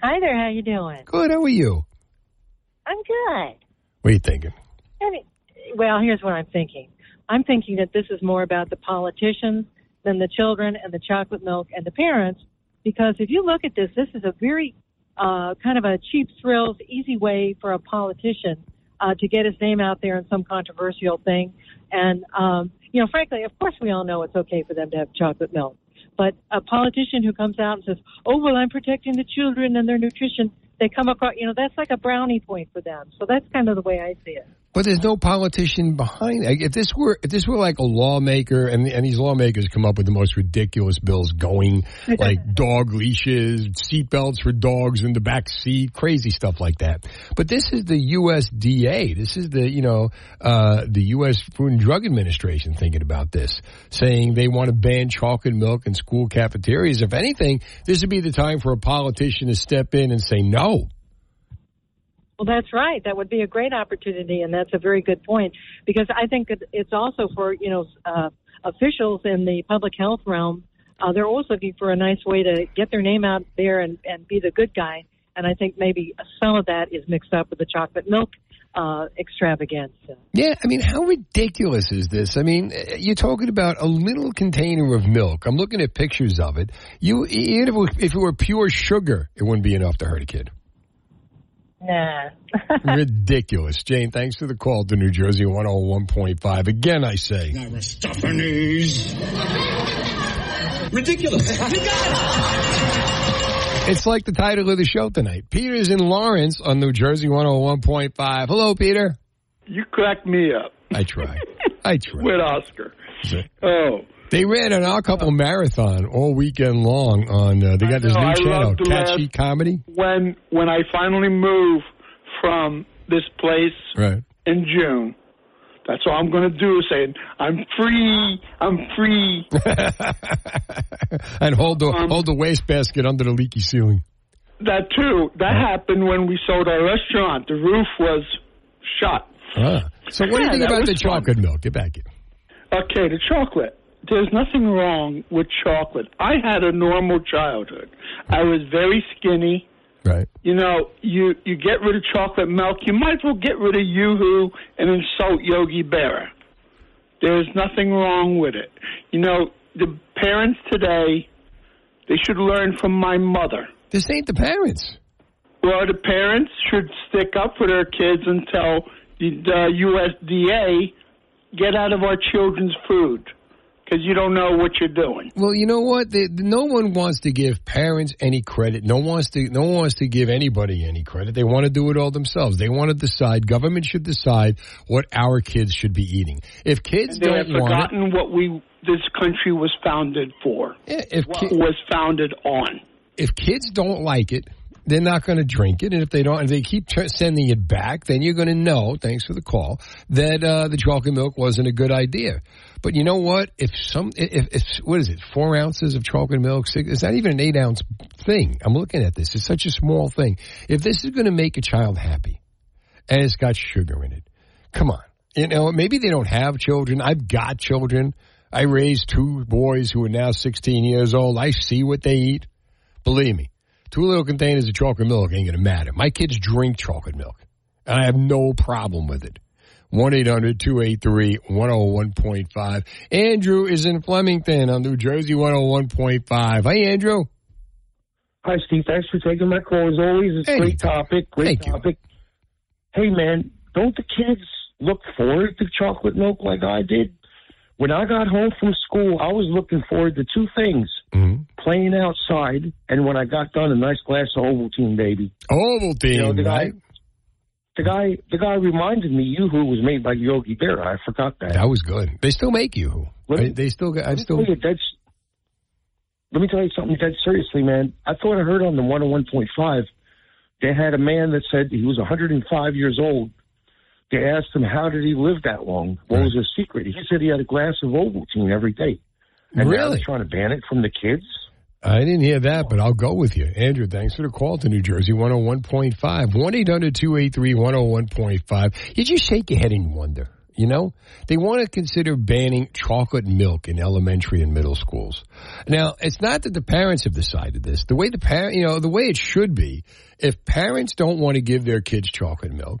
Hi there. How you doing? Good. How are you? I'm good. What are you thinking? I mean, well, here's what I'm thinking. I'm thinking that this is more about the politicians than the children and the chocolate milk and the parents. Because if you look at this, this is a very uh, kind of a cheap thrills, easy way for a politician uh, to get his name out there in some controversial thing. And, um, you know, frankly, of course we all know it's okay for them to have chocolate milk. But a politician who comes out and says, oh, well, I'm protecting the children and their nutrition, they come across, you know, that's like a brownie point for them. So that's kind of the way I see it. But there's no politician behind it. If this were if this were like a lawmaker, and and these lawmakers come up with the most ridiculous bills going, like dog leashes, seatbelts for dogs in the back seat, crazy stuff like that. But this is the USDA. This is the you know uh, the U.S. Food and Drug Administration thinking about this, saying they want to ban chocolate milk in school cafeterias. If anything, this would be the time for a politician to step in and say no. Well, that's right. That would be a great opportunity, and that's a very good point because I think it's also for you know uh, officials in the public health realm. Uh, they're always looking for a nice way to get their name out there and, and be the good guy. And I think maybe some of that is mixed up with the chocolate milk uh, extravaganza. Yeah, I mean, how ridiculous is this? I mean, you're talking about a little container of milk. I'm looking at pictures of it. You, even if it, if it were pure sugar, it wouldn't be enough to hurt a kid. Nah. ridiculous. Jane, thanks for the call to New Jersey 101.5. Again, I say. Aristophanes. Ridiculous. You got It's like the title of the show tonight. Peter's in Lawrence on New Jersey 101.5. Hello, Peter. You cracked me up. I try. I try. With Oscar. Oh. They ran an Odd Couple marathon all weekend long on, uh, they got this know, new I channel, Catchy to Cat laugh. Sheet Comedy. When when I finally move from this place Right. in June, that's all I'm going to do is say, I'm free, I'm free. and hold the, Um, hold the wastebasket under the leaky ceiling. That too, that happened when we sold our restaurant. The roof was shut. Ah. So what do you think about was the fun. chocolate milk? Get back here. Okay, the chocolate. There's nothing wrong with chocolate. I had a normal childhood. I was very skinny. Right. You know, you you get rid of chocolate milk, you might as well get rid of Yoo-Hoo and insult Yogi Berra. There's nothing wrong with it. You know, the parents today, they should learn from my mother. This ain't the parents. Well, the parents should stick up for their kids and tell the, the USDA, get out of our children's food because you don't know what you're doing. Well, you know what? The, the- no one wants to give parents any credit. No one wants to. No one wants to give anybody any credit. They want to do it all themselves. They want to decide. Government should decide what our kids should be eating. If kids They have don't want it, forgotten what we this country was founded for. if what ki- was founded on. if kids don't like it, they're not going to drink it. And if they don't, if they keep sending it back, then you're going to know, thanks for the call, that uh, the chocolate milk wasn't a good idea. But you know what? If some, if, if what is it, four ounces of chocolate milk, six, it's not even an eight ounce thing. I'm looking at this. It's such a small thing. If this is going to make a child happy, and it's got sugar in it, come on. You know, maybe they don't have children. I've got children. I raised two boys who are now 16 years old. I see what they eat. Believe me, two little containers of chocolate milk ain't going to matter. My kids drink chocolate milk, and I have no problem with it. 1 800 283 101.5. Andrew is in Flemington on New Jersey 101.5. Hi, Andrew. Hi, Steve. Thanks for taking my call. As always, it's a great topic. Great topic. Hey, man, don't the kids look forward to chocolate milk like I did? When I got home from school, I was looking forward to two things: Mm-hmm. playing outside, and when I got done, a nice glass of Ovaltine, baby. Ovaltine, You know, right? The guy, the guy reminded me Yoo-Hoo was made by Yogi Berra. I forgot that. That was good. They still make you. Let me- They still got. I Let me still. tell you, that's, let me tell you something dead seriously, man. I thought I heard on the 101.5 they had a man that said he was 105 years old. They asked him how did he live that long? What was his secret? He said he had a glass of Ovaltine every day. And Really? they're trying to ban it from the kids. I didn't hear that, but I'll go with you. Andrew, thanks for the call to New Jersey 101.5. 1 800 283 101.5. You just shake your head and wonder. You know, they want to consider banning chocolate milk in elementary and middle schools. Now, it's not that the parents have decided this. The way the parent, you know, the way it should be, if parents don't want to give their kids chocolate milk,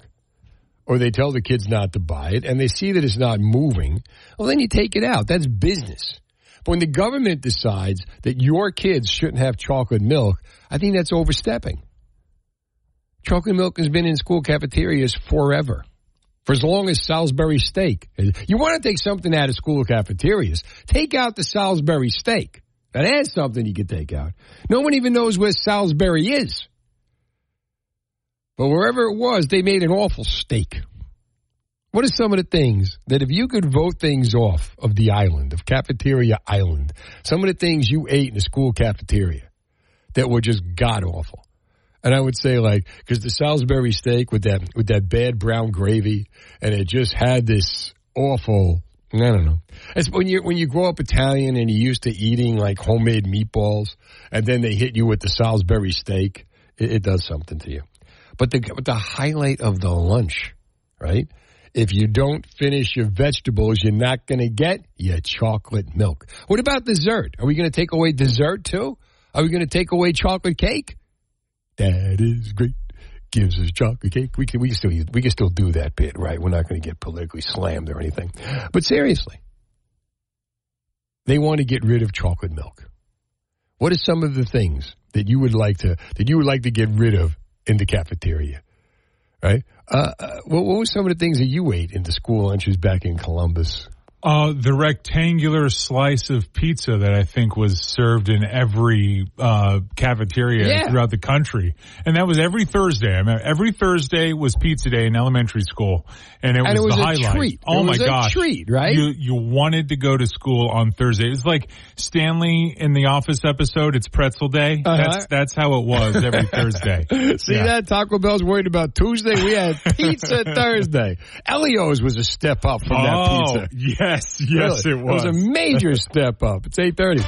or they tell the kids not to buy it, and they see that it's not moving, well, then you take it out. That's business. But when the government decides that your kids shouldn't have chocolate milk, I think that's overstepping. Chocolate milk has been in school cafeterias forever. For as long as Salisbury steak. You want to take something out of school cafeterias, take out the Salisbury steak. That is something you could take out. No one even knows where Salisbury is. But wherever it was, they made an awful steak. What are some of the things that if you could vote things off of the island, of Cafeteria Island, some of the things you ate in the school cafeteria that were just god awful? And I would say like, because the Salisbury steak with that with that bad brown gravy, and it just had this awful. I don't know. It's when you when you grow up Italian and you're used to eating like homemade meatballs, and then they hit you with the Salisbury steak, it, it does something to you. But the but the highlight of the lunch, right? If you don't finish your vegetables, you're not going to get your chocolate milk. What about dessert? Are we going to take away dessert too? Are we going to take away chocolate cake? That is great. Gives us chocolate cake. We can we can still we can still do that bit, right? We're not going to get politically slammed or anything. But seriously, they want to get rid of chocolate milk. What are some of the things that you would like to that you would like to get rid of in the cafeteria? Right? Uh, uh, what, what were some of the things that you ate in the school lunches back in Columbus? Uh, the rectangular slice of pizza that I think was served in every uh, cafeteria Yeah. throughout the country, and that was every Thursday. I mean, every Thursday was pizza day in elementary school, and it was, And it was the a highlight. treat. Oh It my was a gosh, treat, right? You you wanted to go to school on Thursday. It was like Stanley in the Office episode. It's Pretzel Day. Uh-huh. That's that's how it was every Thursday. See Yeah. that Taco Bell's worried about Tuesday. We had pizza Thursday. Ellio's was a step up from that pizza. pizza. Yes, yes, Really. it was. It was a major step up. It's eight thirty.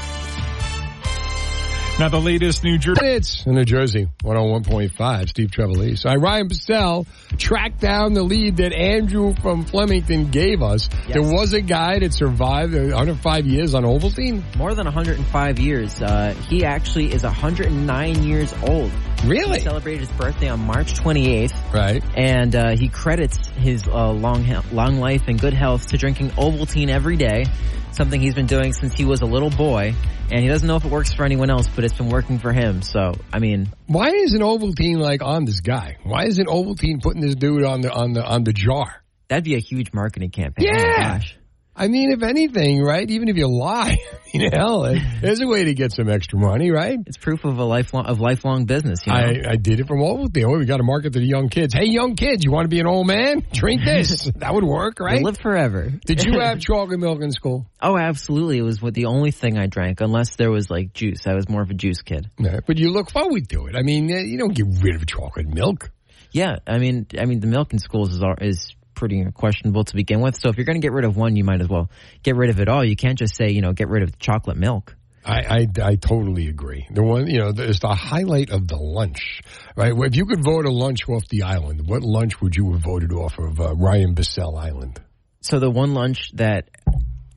Now the latest New Jersey. It's in New Jersey, 101.5, Steve Trevelise. All right, Ryan Bissell tracked down the lead that Andrew from Flemington gave us. There was a guy that survived 105 years on Ovaltine. More than 105 years. Uh, he actually is 109 years old. Really? He celebrated his birthday on March 28th. Right. And uh, he credits his uh, long he- long life and good health to drinking Ovaltine every day, something he's been doing since he was a little boy. And he doesn't know if it works for anyone else, but it's been working for him. So, I mean, Why isn't Ovaltine like on this guy? Why isn't Ovaltine putting this dude on the on the on the jar? that'd be a huge marketing campaign. Oh Yeah. gosh. I mean, if anything, right? Even if you lie, you know, hell, there's a way to get some extra money, right? It's proof of a lifelong of lifelong business. You know? I, I did it from Ovaltine. Oh, we got to market to the young kids. Hey, young kids, you want to be an old man? Drink this. that would work, right? You'll live forever. Did you have chocolate milk in school? Oh, absolutely. It was what the only thing I drank, unless there was like juice. I was more of a juice kid. Yeah, but you look forward to it. I mean, uh, you don't get rid of chocolate milk. Yeah, I mean, I mean, the milk in schools is is pretty questionable to begin with. So if you're going to get rid of one, you might as well get rid of it all. You can't just say, you know, get rid of chocolate milk. I, I, I totally agree. The one, you know, it's the highlight of the lunch, right? If you could vote a lunch off the island, what lunch would you have voted off of uh, Ryan Bissell Island? So the one lunch that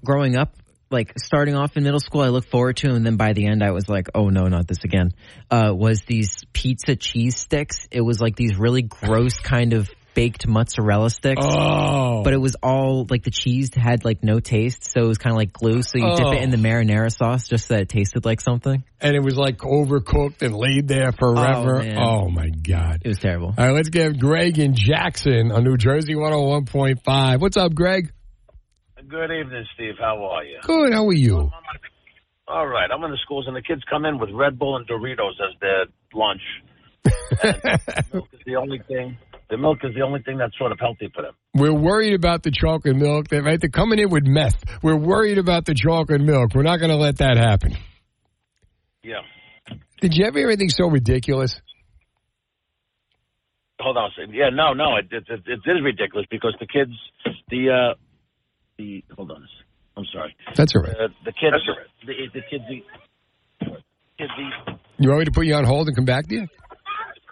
growing up, like starting off in middle school, I looked forward to, and then by the end, I was like, oh no, not this again. Uh, was these pizza cheese sticks? It was like these really gross kind of baked mozzarella sticks. Oh. But it was all like the cheese had like no taste, so it was kind of like glue. So you dip Oh. it in the oh. marinara sauce just so that it tasted like something. And it was like overcooked and laid there forever. Oh, man. Oh, my God. It was terrible. All right, let's get Greg in Jackson on New Jersey 101.5. What's up, Greg? Good evening, Steve. How are you? Good. How are you? All right. I'm in the schools, and the kids come in with Red Bull and Doritos as their lunch. Milk is the only thing. The milk is the only thing that's sort of healthy for them. We're worried about the chocolate milk. They, right? They're coming in with meth. We're worried about the chocolate milk. We're not going to let that happen. Yeah. Did you ever hear anything so ridiculous? Hold on a second. Yeah, no, no, it, it, it, it is ridiculous because the kids, the, uh, the, hold on a second. I'm sorry. That's all right. Uh, the kids, the, the kids eat, kids eat, You want me to put you on hold and come back to you?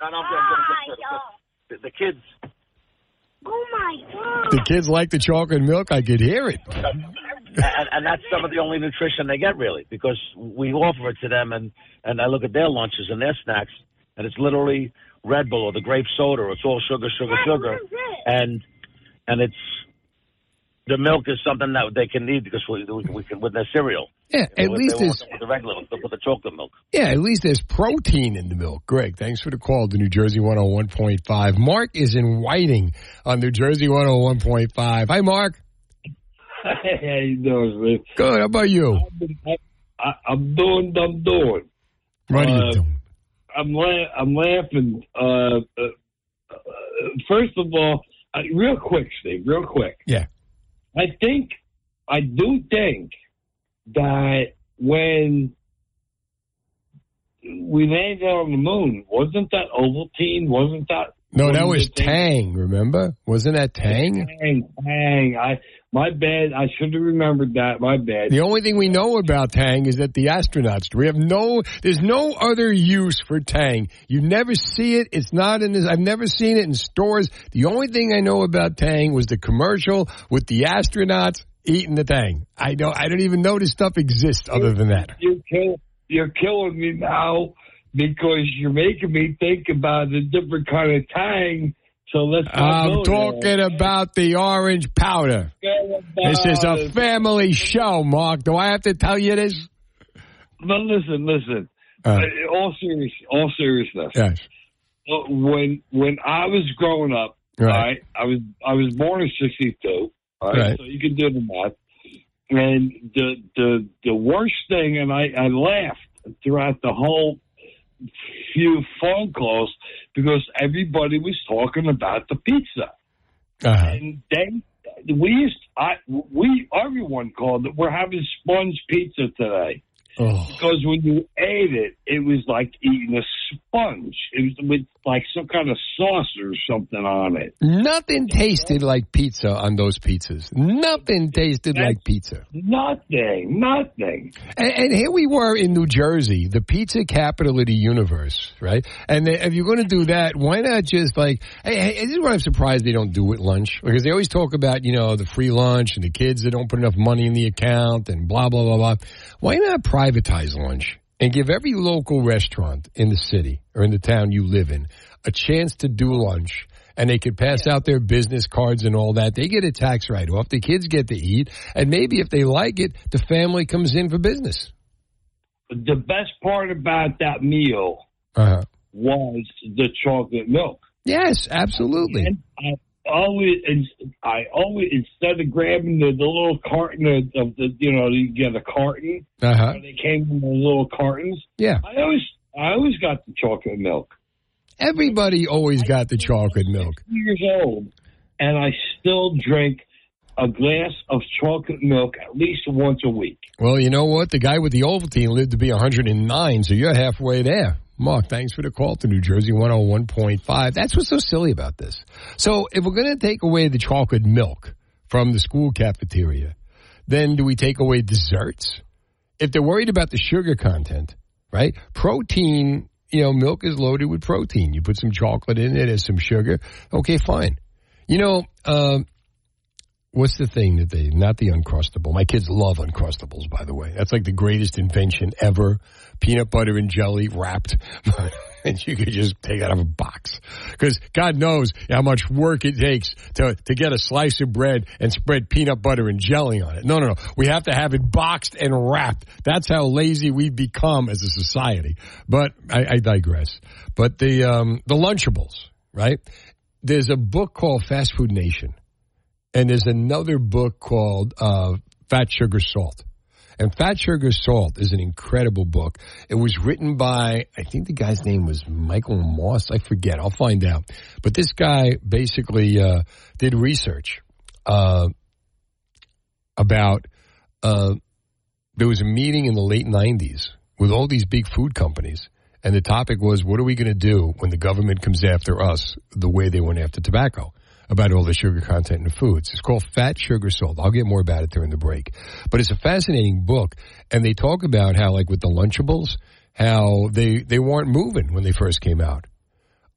I don't, I'm gonna get the, the kids, Oh my god. The kids like the chocolate milk. I could hear it. and, and that's some of the only nutrition they get really because we offer it to them and and I look at their lunches and their snacks and it's literally Red Bull or the grape soda or it's all sugar sugar sugar and and it's the milk is something that they can need because we we, we can with their cereal. Yeah, You at know, if least they want there's with the regular they'll put the chocolate milk. yeah, at least there's protein in the milk. Greg, thanks for the call to New Jersey 101.5. Mark is in Whiting on New Jersey 101.5. Hi, Mark. Hey, how you doing, man? Good. How about you? I, I'm doing. I'm doing. What are you Uh, doing? I'm la- I'm laughing. Uh, uh, uh, first of all, uh, real quick, Steve. Real quick. Yeah. I think I do think that when we landed on the moon, wasn't that Ovaltine? Wasn't that? No, that was Tang. Remember? Wasn't that Tang? Tang, Tang. I my bad. I should have remembered that. My bad. The only thing we know about Tang is that the astronauts. We have no. There's no other use for Tang. You never see it. It's not in this. I've never seen it in stores. The only thing I know about Tang was the commercial with the astronauts eating the Tang. I don't. I don't even know this stuff exists other than that. You're kill, you're killing me now because you're making me think about a different kind of tang. So let's. I'm talking there. about the orange powder. This is a family show, Mark. Do I have to tell you this? But listen, listen. Uh. Uh, all serious, all seriousness. Yes. When when I was growing up, Right. right, I was I was born in '62. All right, Right. so you can do the math. And the the the worst thing, and I I laughed throughout the whole few phone calls because everybody was talking about the pizza. Uh-huh. And then we used, I, we, everyone called it. We're having sponge pizza today. Oh. Because when you ate it, it was like eating a sponge. It was with like some kind of sauce or something on it. Nothing tasted like pizza on those pizzas. Nothing tasted like pizza. Nothing, nothing. And, and here we were in New Jersey, the pizza capital of the universe, right? And they, if you're going to do that, why not just like, hey, hey, this is what I'm surprised they don't do at lunch because they always talk about, you know, the free lunch and the kids that don't put enough money in the account and blah, blah, blah, blah. Why not privatize lunch and give every local restaurant in the city or in the town you live in a chance to do lunch? and they could pass out their business cards and all that. They get a tax write off. The kids get to eat, and maybe if they like it, the family comes in for business. The best part about that meal Uh-huh. was the chocolate milk. Yes, absolutely. And I always, I always instead of grabbing the, the little carton of, the, you know, you get a carton. Uh-huh. They came in the little cartons. Yeah. I always, I always got the chocolate milk. Everybody always got the chocolate milk. Years old, and I still drink a glass of chocolate milk at least once a week. Well, you know what? The guy with the Ovaltine lived to be 109, so you're halfway there. Mark, thanks for the call to New Jersey 101.5. That's what's so silly about this. So, if we're going to take away the chocolate milk from the school cafeteria, then do we take away desserts? If they're worried about the sugar content, right? Protein, you know, milk is loaded with protein. You put some chocolate in it, there's some sugar. Okay, fine. You know, um, what's the thing that they, not the Uncrustable. My kids love Uncrustables, by the way. That's like the greatest invention ever. Peanut butter and jelly wrapped. and you could just take it out of a box. Because God knows how much work it takes to, to get a slice of bread and spread peanut butter and jelly on it. No, no, no. We have to have it boxed and wrapped. That's how lazy we've become as a society. But I, I digress. But the, um, the Lunchables, right? There's a book called Fast Food Nation And there's another book called uh, Fat Sugar Salt. And Fat Sugar Salt is an incredible book. It was written by, I think the guy's name was Michael Moss. I forget. I'll find out. But this guy basically uh, did research uh, about. Uh, there was a meeting in the late 90s with all these big food companies. And the topic was, what are we going to do when the government comes after us the way they went after tobacco? About all the sugar content in the foods. It's called Fat Sugar Salt. I'll get more about it during the break. But it's a fascinating book. And they talk about how, like with the Lunchables, how they, they weren't moving when they first came out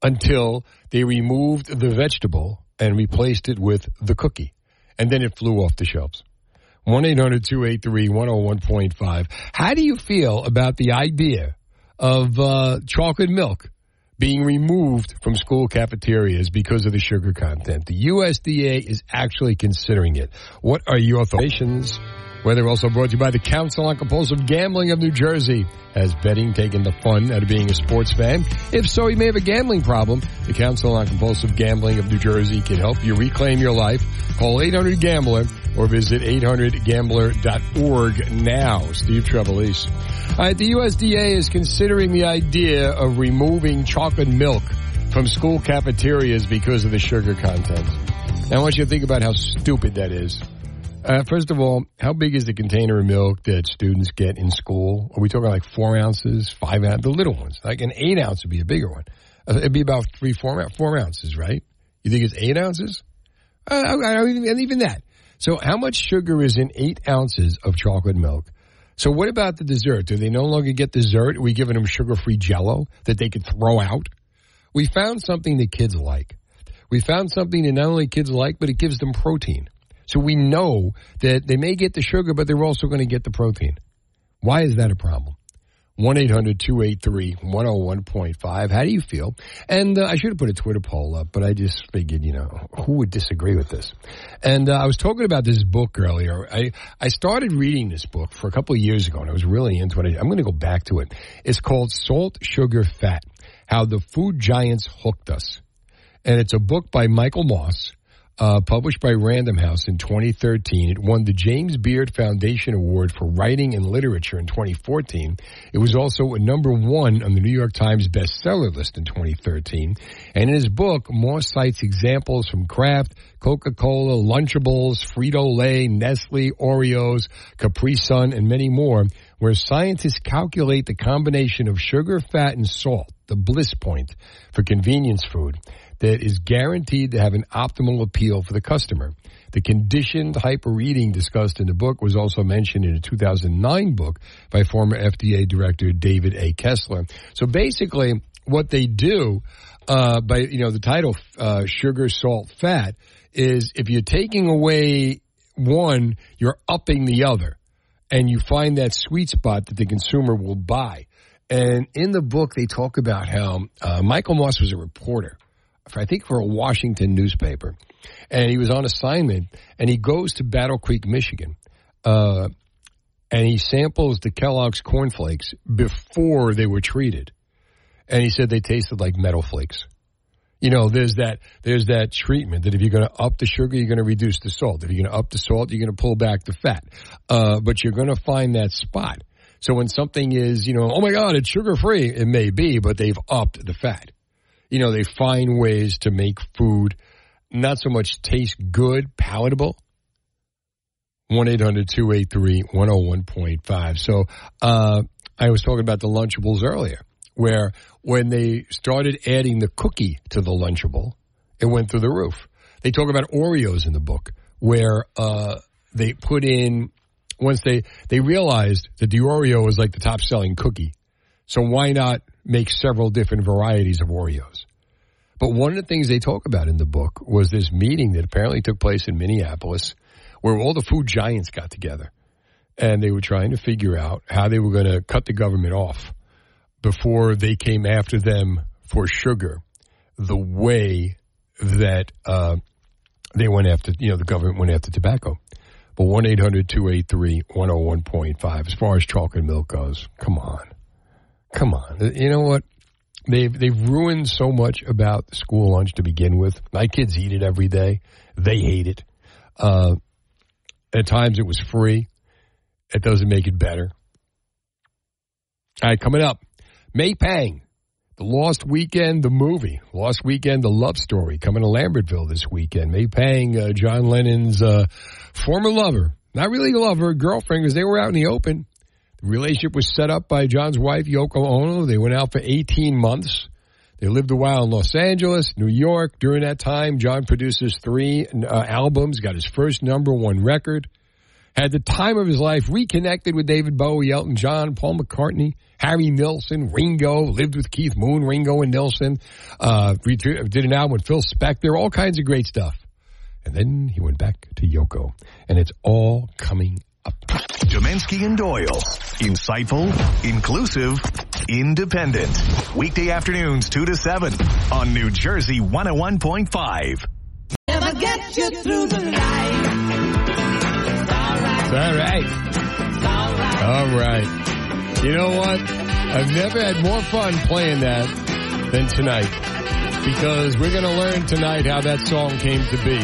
until they removed the vegetable and replaced it with the cookie. And then it flew off the shelves. 1 800 283 101.5. How do you feel about the idea of uh, chocolate milk being removed from school cafeterias because of the sugar content? The USDA is actually considering it. What are your thoughts? Weather also brought to you by the Council on Compulsive Gambling of New Jersey. Has betting taken the fun out of being a sports fan? If so, you may have a gambling problem. The Council on Compulsive Gambling of New Jersey can help you reclaim your life. Call 800-GAMBLER or visit 800gambler.org now. Steve Trevelise. All right, the USDA is considering the idea of removing chocolate milk from school cafeterias because of the sugar content. Now, I want you to think about how stupid that is. Uh, first of all, how big is the container of milk that students get in school? Are we talking like four ounces, five ounces, the little ones? Like an eight ounce would be a bigger one. Uh, it'd be about three, four, four ounces, right? You think it's eight ounces? Uh, I don't even, and even that. So how much sugar is in eight ounces of chocolate milk? So what about the dessert? Do they no longer get dessert? Are we giving them sugar-free jello that they could throw out? We found something that kids like. We found something that not only kids like, but it gives them protein. So we know that they may get the sugar, but they're also going to get the protein. Why is that a problem? 1 800 283 101.5. How do you feel? And uh, I should have put a Twitter poll up, but I just figured, you know, who would disagree with this? And uh, I was talking about this book earlier. I, I started reading this book for a couple of years ago, and I was really into it. I'm going to go back to it. It's called Salt, Sugar, Fat How the Food Giants Hooked Us. And it's a book by Michael Moss uh, published by Random House in 2013. It won the James Beard Foundation Award for Writing and Literature in 2014. It was also a number one on the New York Times bestseller list in 2013. And in his book, Moss cites examples from Kraft, Coca-Cola, Lunchables, Frito-Lay, Nestle, Oreos, Capri Sun, and many more, where scientists calculate the combination of sugar, fat, and salt, the bliss point, for convenience food that is guaranteed to have an optimal appeal for the customer. The conditioned hyper eating discussed in the book was also mentioned in a 2009 book by former FDA Director David A. Kessler. So basically, what they do uh, by you know the title uh, sugar, salt, fat is if you're taking away one, you're upping the other, and you find that sweet spot that the consumer will buy. And in the book, they talk about how uh, Michael Moss was a reporter I think for a Washington newspaper, and he was on assignment, and he goes to Battle Creek, Michigan, uh, and he samples the Kellogg's cornflakes before they were treated, and he said they tasted like metal flakes. You know, there's that there's that treatment that if you're going to up the sugar, you're going to reduce the salt. If you're going to up the salt, you're going to pull back the fat. Uh, but you're going to find that spot. So when something is, you know, oh my God, it's sugar free, it may be, but they've upped the fat you know, they find ways to make food not so much taste good, palatable. 1 800 283 101.5. So, uh, I was talking about the Lunchables earlier, where when they started adding the cookie to the Lunchable, it went through the roof. They talk about Oreos in the book, where uh, they put in, once they, they realized that the Oreo was like the top selling cookie. So why not make several different varieties of Oreos. But one of the things they talk about in the book was this meeting that apparently took place in Minneapolis where all the food giants got together and they were trying to figure out how they were going to cut the government off before they came after them for sugar the way that uh, they went after, you know, the government went after tobacco. But 1 800 283 101.5, as far as chocolate milk goes, come on. Come on. You know what? They've they've ruined so much about school lunch to begin with. My kids eat it every day. They hate it. Uh, at times it was free. It doesn't make it better. All right, coming up, May Pang, The Lost Weekend, the movie. Lost Weekend, the love story, coming to Lambertville this weekend. May Pang, uh, John Lennon's uh, former lover. Not really a lover, girlfriend, because they were out in the open. Relationship was set up by John's wife, Yoko Ono. They went out for 18 months. They lived a while in Los Angeles, New York. During that time, John produces three uh, albums, got his first number one record, had the time of his life, reconnected with David Bowie, Elton John, Paul McCartney, Harry Nilsson, Ringo, lived with Keith Moon, Ringo and Nilsson, uh, did an album with Phil Spector, all kinds of great stuff. And then he went back to Yoko, and it's all coming up. Deminski and Doyle. Insightful, inclusive, independent. Weekday afternoons 2 to 7 on New Jersey 101.5. Never get you through the night. All right. All right. You know what? I've never had more fun playing that than tonight because we're going to learn tonight how that song came to be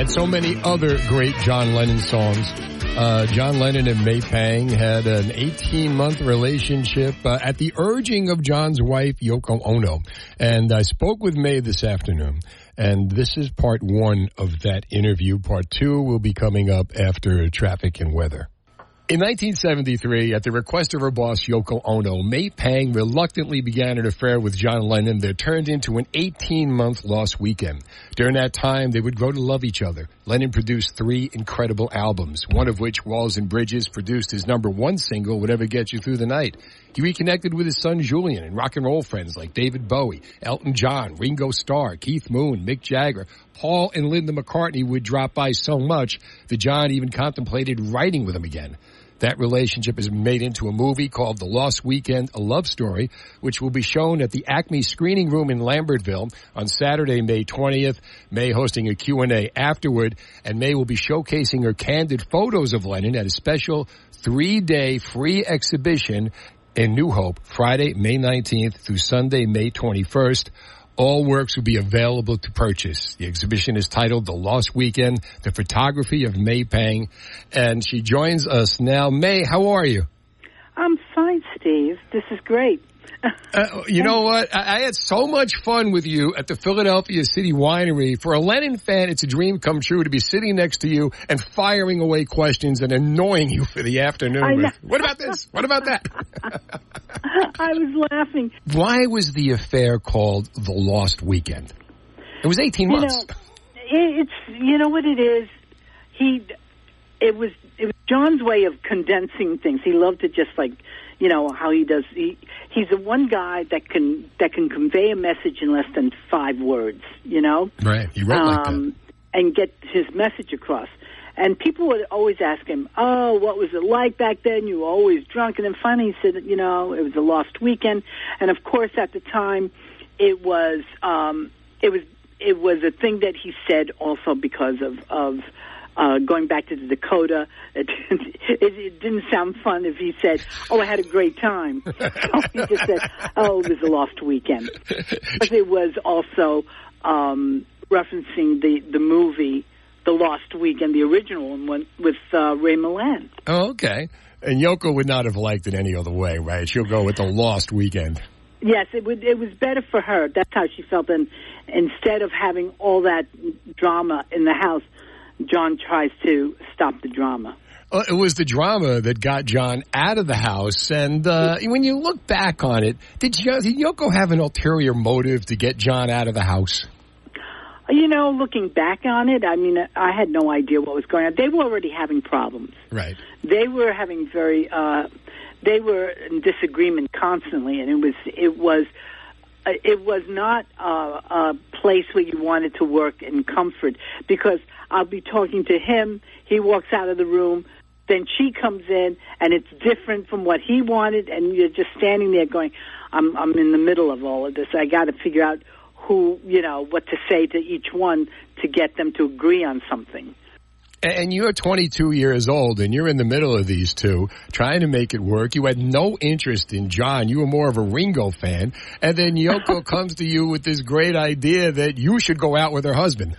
and so many other great John Lennon songs. Uh, John Lennon and May Pang had an 18 month relationship uh, at the urging of John's wife, Yoko Ono. And I spoke with May this afternoon. And this is part one of that interview. Part two will be coming up after traffic and weather. In 1973, at the request of her boss Yoko Ono, May Pang reluctantly began an affair with John Lennon that turned into an 18-month lost weekend. During that time, they would grow to love each other. Lennon produced three incredible albums, one of which, Walls and Bridges, produced his number one single, Whatever Gets You Through the Night. He reconnected with his son Julian and rock and roll friends like David Bowie, Elton John, Ringo Starr, Keith Moon, Mick Jagger. Paul and Linda McCartney would drop by so much that John even contemplated writing with them again. That relationship is made into a movie called The Lost Weekend, a love story, which will be shown at the Acme Screening Room in Lambertville on Saturday, May 20th. May hosting a Q&A afterward, and May will be showcasing her candid photos of Lennon at a special three-day free exhibition in New Hope, Friday, May 19th through Sunday, May 21st. All works will be available to purchase. The exhibition is titled The Lost Weekend, the photography of May Pang. And she joins us now. May, how are you? I'm fine, Steve. This is great. Uh, you know what? I, I had so much fun with you at the Philadelphia City Winery. For a Lennon fan, it's a dream come true to be sitting next to you and firing away questions and annoying you for the afternoon. What about this? What about that? I was laughing. Why was the affair called The Lost Weekend? It was 18 You months. know, it's you know what it is. He, it was it was John's way of condensing things. He loved to just like, you know how he does. He he's the one guy that can that can convey a message in less than five words. You know, Right. He wrote like that. um, and get his message across. And people would always ask him, "Oh, what was it like back then? You were always drunk." And then finally, he said, "You know, it was a lost weekend." And of course, at the time, it was um, it was it was a thing that he said also because of of uh, going back to the Dakota. It, it, it didn't sound fun if he said, "Oh, I had a great time." so he just said, "Oh, it was a lost weekend," but it was also um, referencing the the movie. The Lost Weekend, the original one with uh, Ray Milland. Oh, okay. And Yoko would not have liked it any other way, right? She'll go with The Lost Weekend. Yes, it would. It was better for her. That's how she felt. And instead of having all that drama in the house, John tries to stop the drama. Uh, it was the drama that got John out of the house. And uh, when you look back on it, did, Jo- did Yoko have an ulterior motive to get John out of the house? You know, looking back on it, I mean, I had no idea what was going on. They were already having problems. Right. They were having very. Uh, they were in disagreement constantly, and it was. It was. Uh, it was not uh, a place where you wanted to work in comfort because I'll be talking to him. He walks out of the room. Then she comes in, and it's different from what he wanted, and you're just standing there going, "I'm I'm in the middle of all of this. I got to figure out who you know what to say to each one to get them to agree on something." And you're 22 years old, and you're in the middle of these two, trying to make it work. You had no interest in John. You were more of a Ringo fan. And then Yoko comes to you with this great idea that you should go out with her husband.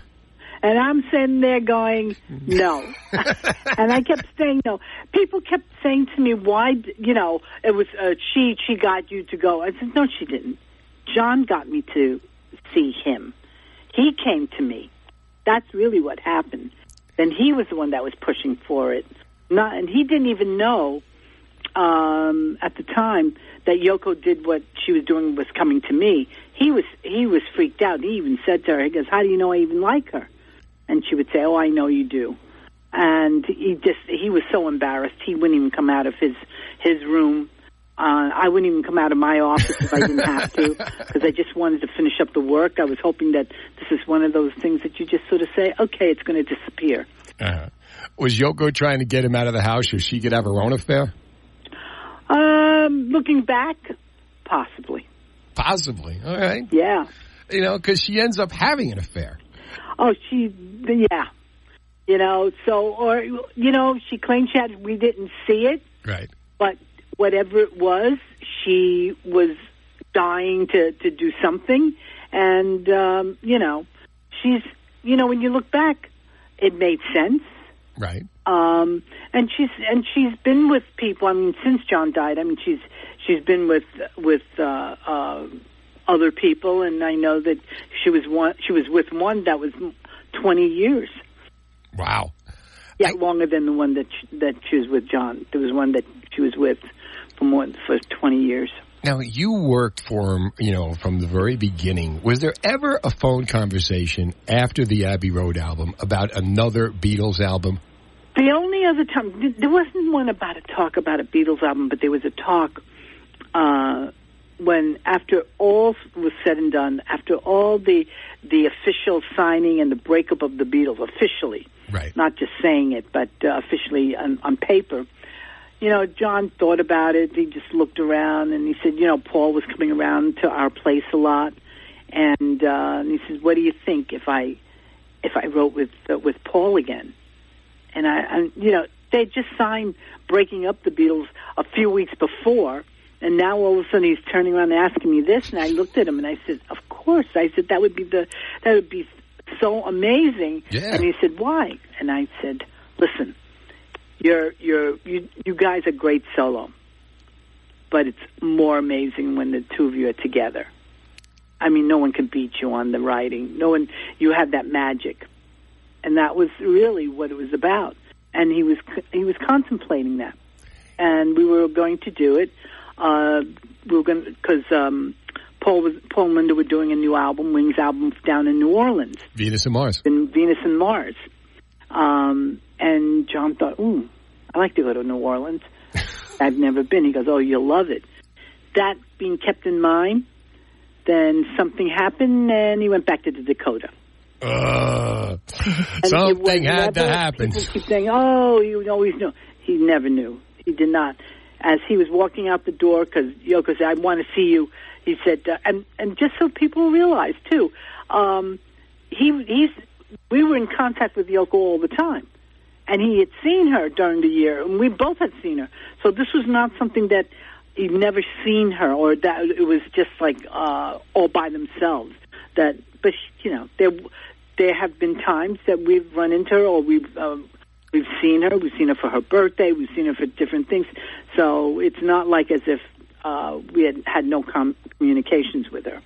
And I'm sitting there going, no. and I kept saying no. People kept saying to me, why, you know, it was, uh, she, she got you to go. I said, no, she didn't. John got me to see him. He came to me. That's really what happened. Then he was the one that was pushing for it. Not, and he didn't even know um, at the time that Yoko did what she was doing was coming to me. He was he was freaked out. He even said to her, "He goes, how do you know I even like her?" And she would say, "Oh, I know you do." And he just he was so embarrassed. He wouldn't even come out of his his room. Uh, I wouldn't even come out of my office if I didn't have to, because I just wanted to finish up the work. I was hoping that this is one of those things that you just sort of say, "Okay, it's going to disappear." Uh, was Yoko trying to get him out of the house so she could have her own affair? Um, looking back, possibly. Possibly. All right. Yeah. You know, because she ends up having an affair. Oh, she, yeah. You know, so, or, you know, she claimed she had, we didn't see it, Right. but whatever it was, she was dying to, to do something. And, um, you know, she's, you know, when you look back, it made sense. Right. Um, and she's and she's been with people. I mean, since John died, I mean, she's she's been with with uh, uh, other people, and I know that she was one. She was with one that was twenty years. Wow. Yeah, longer than the one that she, that she was with John. There was one that she was with for more for twenty years. Now, you worked for him, you know, from the very beginning. Was there ever a phone conversation after the Abbey Road album about another Beatles album? The only other time there wasn't one about a talk about a Beatles album, but there was a talk uh, when after all was said and done, after all the the official signing and the breakup of the Beatles officially, right? Not just saying it, but uh, officially on, on paper. You know, John thought about it. He just looked around and he said, you know, Paul was coming around to our place a lot, and, uh, and he says, "What do you think if I if I wrote with uh, with Paul again?" and I, and you know, they just signed breaking up the Beatles a few weeks before, and now all of a sudden he's turning around and asking me this, and I looked at him and I said, "Of course." I said that would be the that would be so amazing. Yeah. And he said, "Why?" And I said, "Listen, you're you're you you guys are great solo, but it's more amazing when the two of you are together. I mean, no one can beat you on the writing. No one. You have that magic." and that was really what it was about. And he was he was contemplating that, and we were going to do it. Uh, we were going because um, Paul was Paul and Linda were doing a new album, Wings album, down in New Orleans, Venus and Mars. in Venus and Mars. Um, and John thought, "Ooh, I like to go to New Orleans. I've never been." He goes, "Oh, you'll love it." That being kept in mind, then something happened, and he went back to the Dakota. Uh, something had to happen. People keep saying, "Oh, you always knew." He never knew. He did not. As he was walking out the door, because Yoko said, "I want to see you," he said, uh, and and just so people realize too, um, he he's we were in contact with Yoko all the time, and he had seen her during the year, and we both had seen her. So this was not something that he'd never seen her, or that it was just like uh, all by themselves. That, but you know, there there have been times that we've run into her, or we've um, we've seen her. We've seen her for her birthday. We've seen her for different things. So it's not like as if uh, we had had no com- communications with her,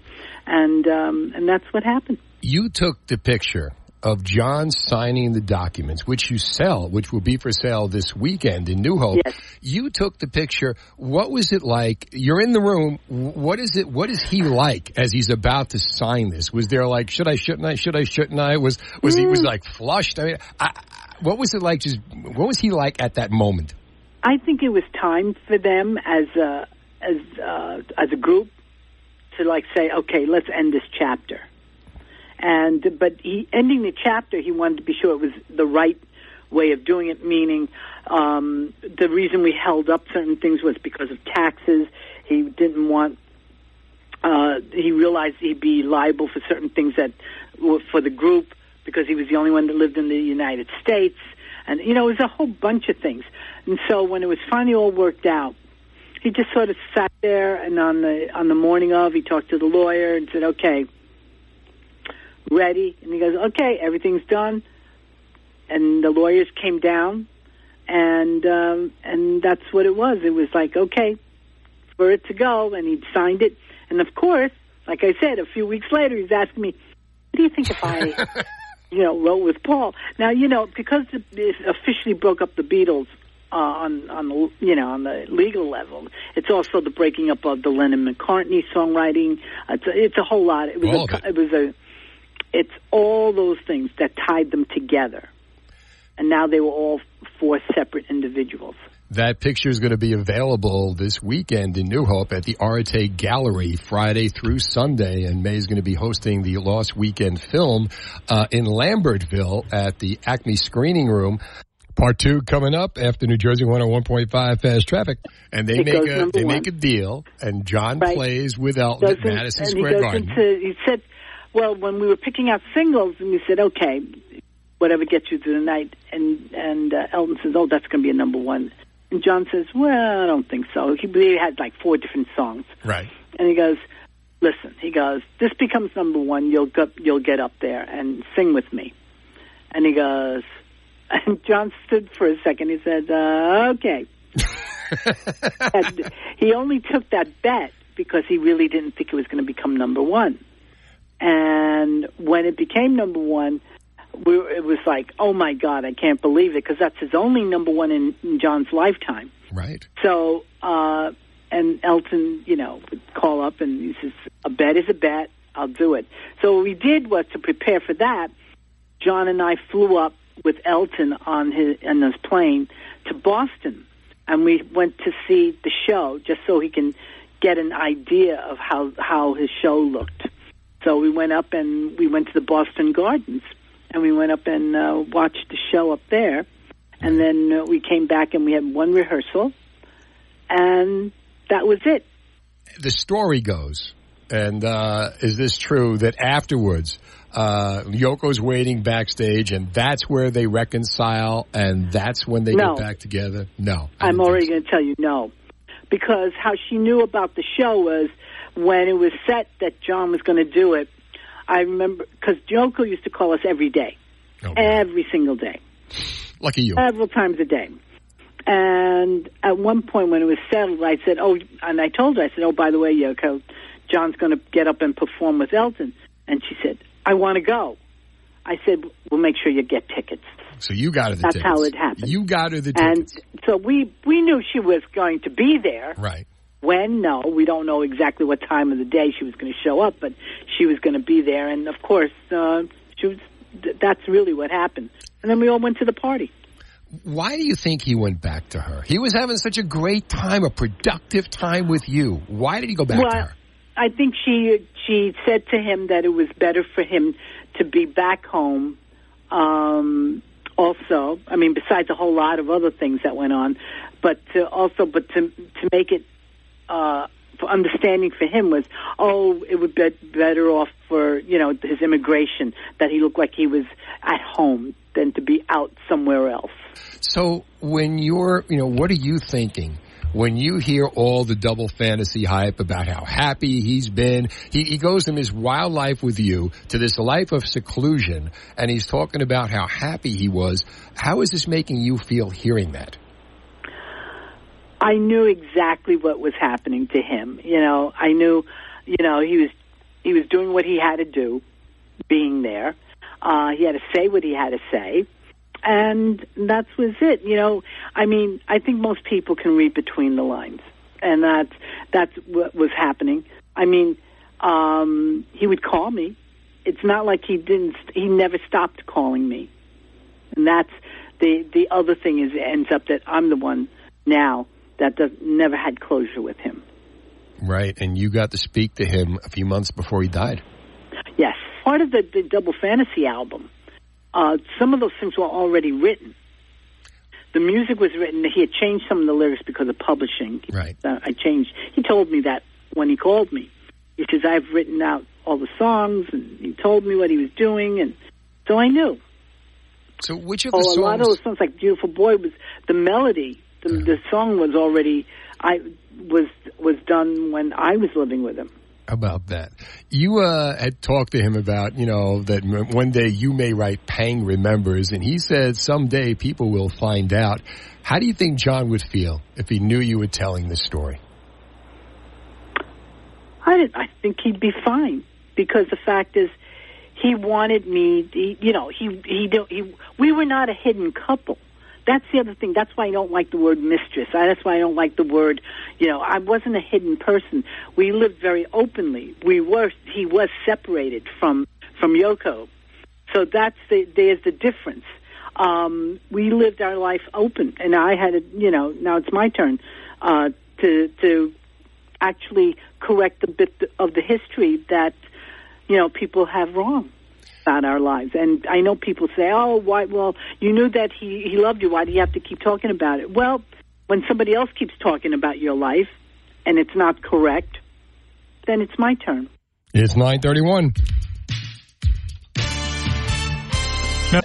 and um, and that's what happened. You took the picture of John signing the documents, which you sell, which will be for sale this weekend in New Hope. You took the picture. What was it like? You're in the room. What is it? What is he like as he's about to sign this? Was there like, should I, shouldn't I, should I, shouldn't I? Was was he was like flushed? I mean, I, what was it like? Just what was he like at that moment? I think it was time for them as a as uh, as a group to like say, okay, let's end this chapter. And but he ending the chapter, he wanted to be sure it was the right way of doing it. Meaning, um, the reason we held up certain things was because of taxes. He didn't want. Uh, he realized he'd be liable for certain things that were for the group because he was the only one that lived in the United States, and you know, it was a whole bunch of things. And so when it was finally all worked out, he just sort of sat there, and on the on the morning of, he talked to the lawyer and said, "Okay, ready, and he goes, okay, everything's done. And the lawyers came down, and um, and that's what it was. It was like, okay, for it to go, and he'd signed it. And of course, like I said, a few weeks later, he's asking me, what do you think if I, you know, wrote with Paul? Now, you know, because it officially broke up the Beatles uh, on on the you know on the legal level. It's also the breaking up of the Lennon McCartney songwriting. It's a, it's a whole lot. It was All a, of it was a it's all those things that tied them together, and now they were all four separate individuals. That picture is going to be available this weekend in New Hope at the Arte Gallery, Friday through Sunday. And May is going to be hosting the Lost Weekend film uh, in Lambertville at the Acme Screening Room. Part two coming up after New Jersey 101.5 Fast Traffic. And they It make a they one. make a deal, and John Right. plays with Elton at Goes Madison he Square goes Garden. into he said, well, when we were picking out singles, and we said, okay, whatever gets you through the night, and and uh, Elton says, oh, that's going to be a number one, and John says, well, I don't think so. He, he had like four different songs, Right. and he goes, listen, he goes, this becomes number one, you'll get you'll get up there and sing with me, and he goes, and John stood for a second. He said, uh, okay. and he only took that bet because he really didn't think it was going to become number one. And when it became number one, we, it was like, oh my God, I can't believe it because that's his only number one in, in John's lifetime. Right. So, uh, and Elton, you know, would call up and he says, a bet is a bet. I'll do it. So what we did was to prepare for that. John and I flew up with Elton on his on his plane to Boston, and we went to see the show just so he can get an idea of how how his show looked. So we went up and we went to the Boston Gardens, and we went up and uh, watched the show up there, and then uh, we came back and we had one rehearsal, and that was it. the story goes, and uh, is this true that afterwards uh, Yoko's waiting backstage, and that's where they reconcile, and that's when they No. get back together? No, I'm already going to tell you no. Because how she knew about the show was when it was set that John was going to do it. I remember because Yoko used to call us every day, oh, every single day, lucky you. several times a day. And at one point when it was settled, I said, "Oh," and I told her, "I said, oh, by the way, Yoko, John's going to get up and perform with Elton." And she said, "I want to go." I said, "We'll make sure you get tickets." So you got her the That's tickets. how it happened. You got her the tickets. and so we we knew she was going to be there. Right. When? No, we don't know exactly what time of the day she was going to show up, but she was going to be there, and of course, uh, she was. th- That's really what happened. And then we all went to the party. Why do you think he went back to her? He was having such a great time, a productive time with you. Why did he go back well, to her? I think she she said to him that it was better for him to be back home. Um, also, I mean, besides a whole lot of other things that went on, but to also, but to to make it uh, for understanding for him was, oh, it would be better off for you know his immigration that he looked like he was at home than to be out somewhere else. So when you're, you know, what are you thinking? When you hear all the double fantasy hype about how happy he's been, he, he goes from his wild life with you to this life of seclusion, and he's talking about how happy he was. How is this making you feel hearing that? I knew exactly what was happening to him. You know, I knew, you know, he was he was doing what he had to do, being there. Uh, he had to say what he had to say, and that was it. You know, I mean, I think most people can read between the lines, and that's that's what was happening. I mean, um, he would call me. It's not like he didn't. He never stopped calling me, and that's the the other thing is it ends up that I'm the one now that does, never had closure with him. Right, and you got to speak to him a few months before he died. Yes, part of the, the Double Fantasy album. Uh, some of those things were already written. The music was written. He had changed some of the lyrics because of publishing. Right. Uh, I changed. He told me that when he called me. He says I've written out all the songs, and he told me what he was doing, and so I knew. So which of oh, the a lot of those songs, like "Beautiful Boy," was the melody. The, the song was already I was was done when I was living with him. About that? You uh, had talked to him about, you know, that one day you may write Pang Remembers, and he said someday people will find out. How do you think John would feel if he knew you were telling this story? I I think he'd be fine because the fact is, he wanted me. He, you know, he he don't. He, we were not a hidden couple. That's the other thing. That's why I don't like the word mistress. That's why I don't like the word. You know, I wasn't a hidden person. We lived very openly. We were. He was separated from from Yoko, so that's the there's the difference. Um, we lived our life open, and I had a. You know, now it's my turn uh, to to actually correct the bit of the history that you know people have wrong about our lives. And I know people say, "Oh, why? Well, you knew that he he loved you. Why do you have to keep talking about it?" Well, when somebody else keeps talking about your life and it's not correct, then it's my turn. It's 931.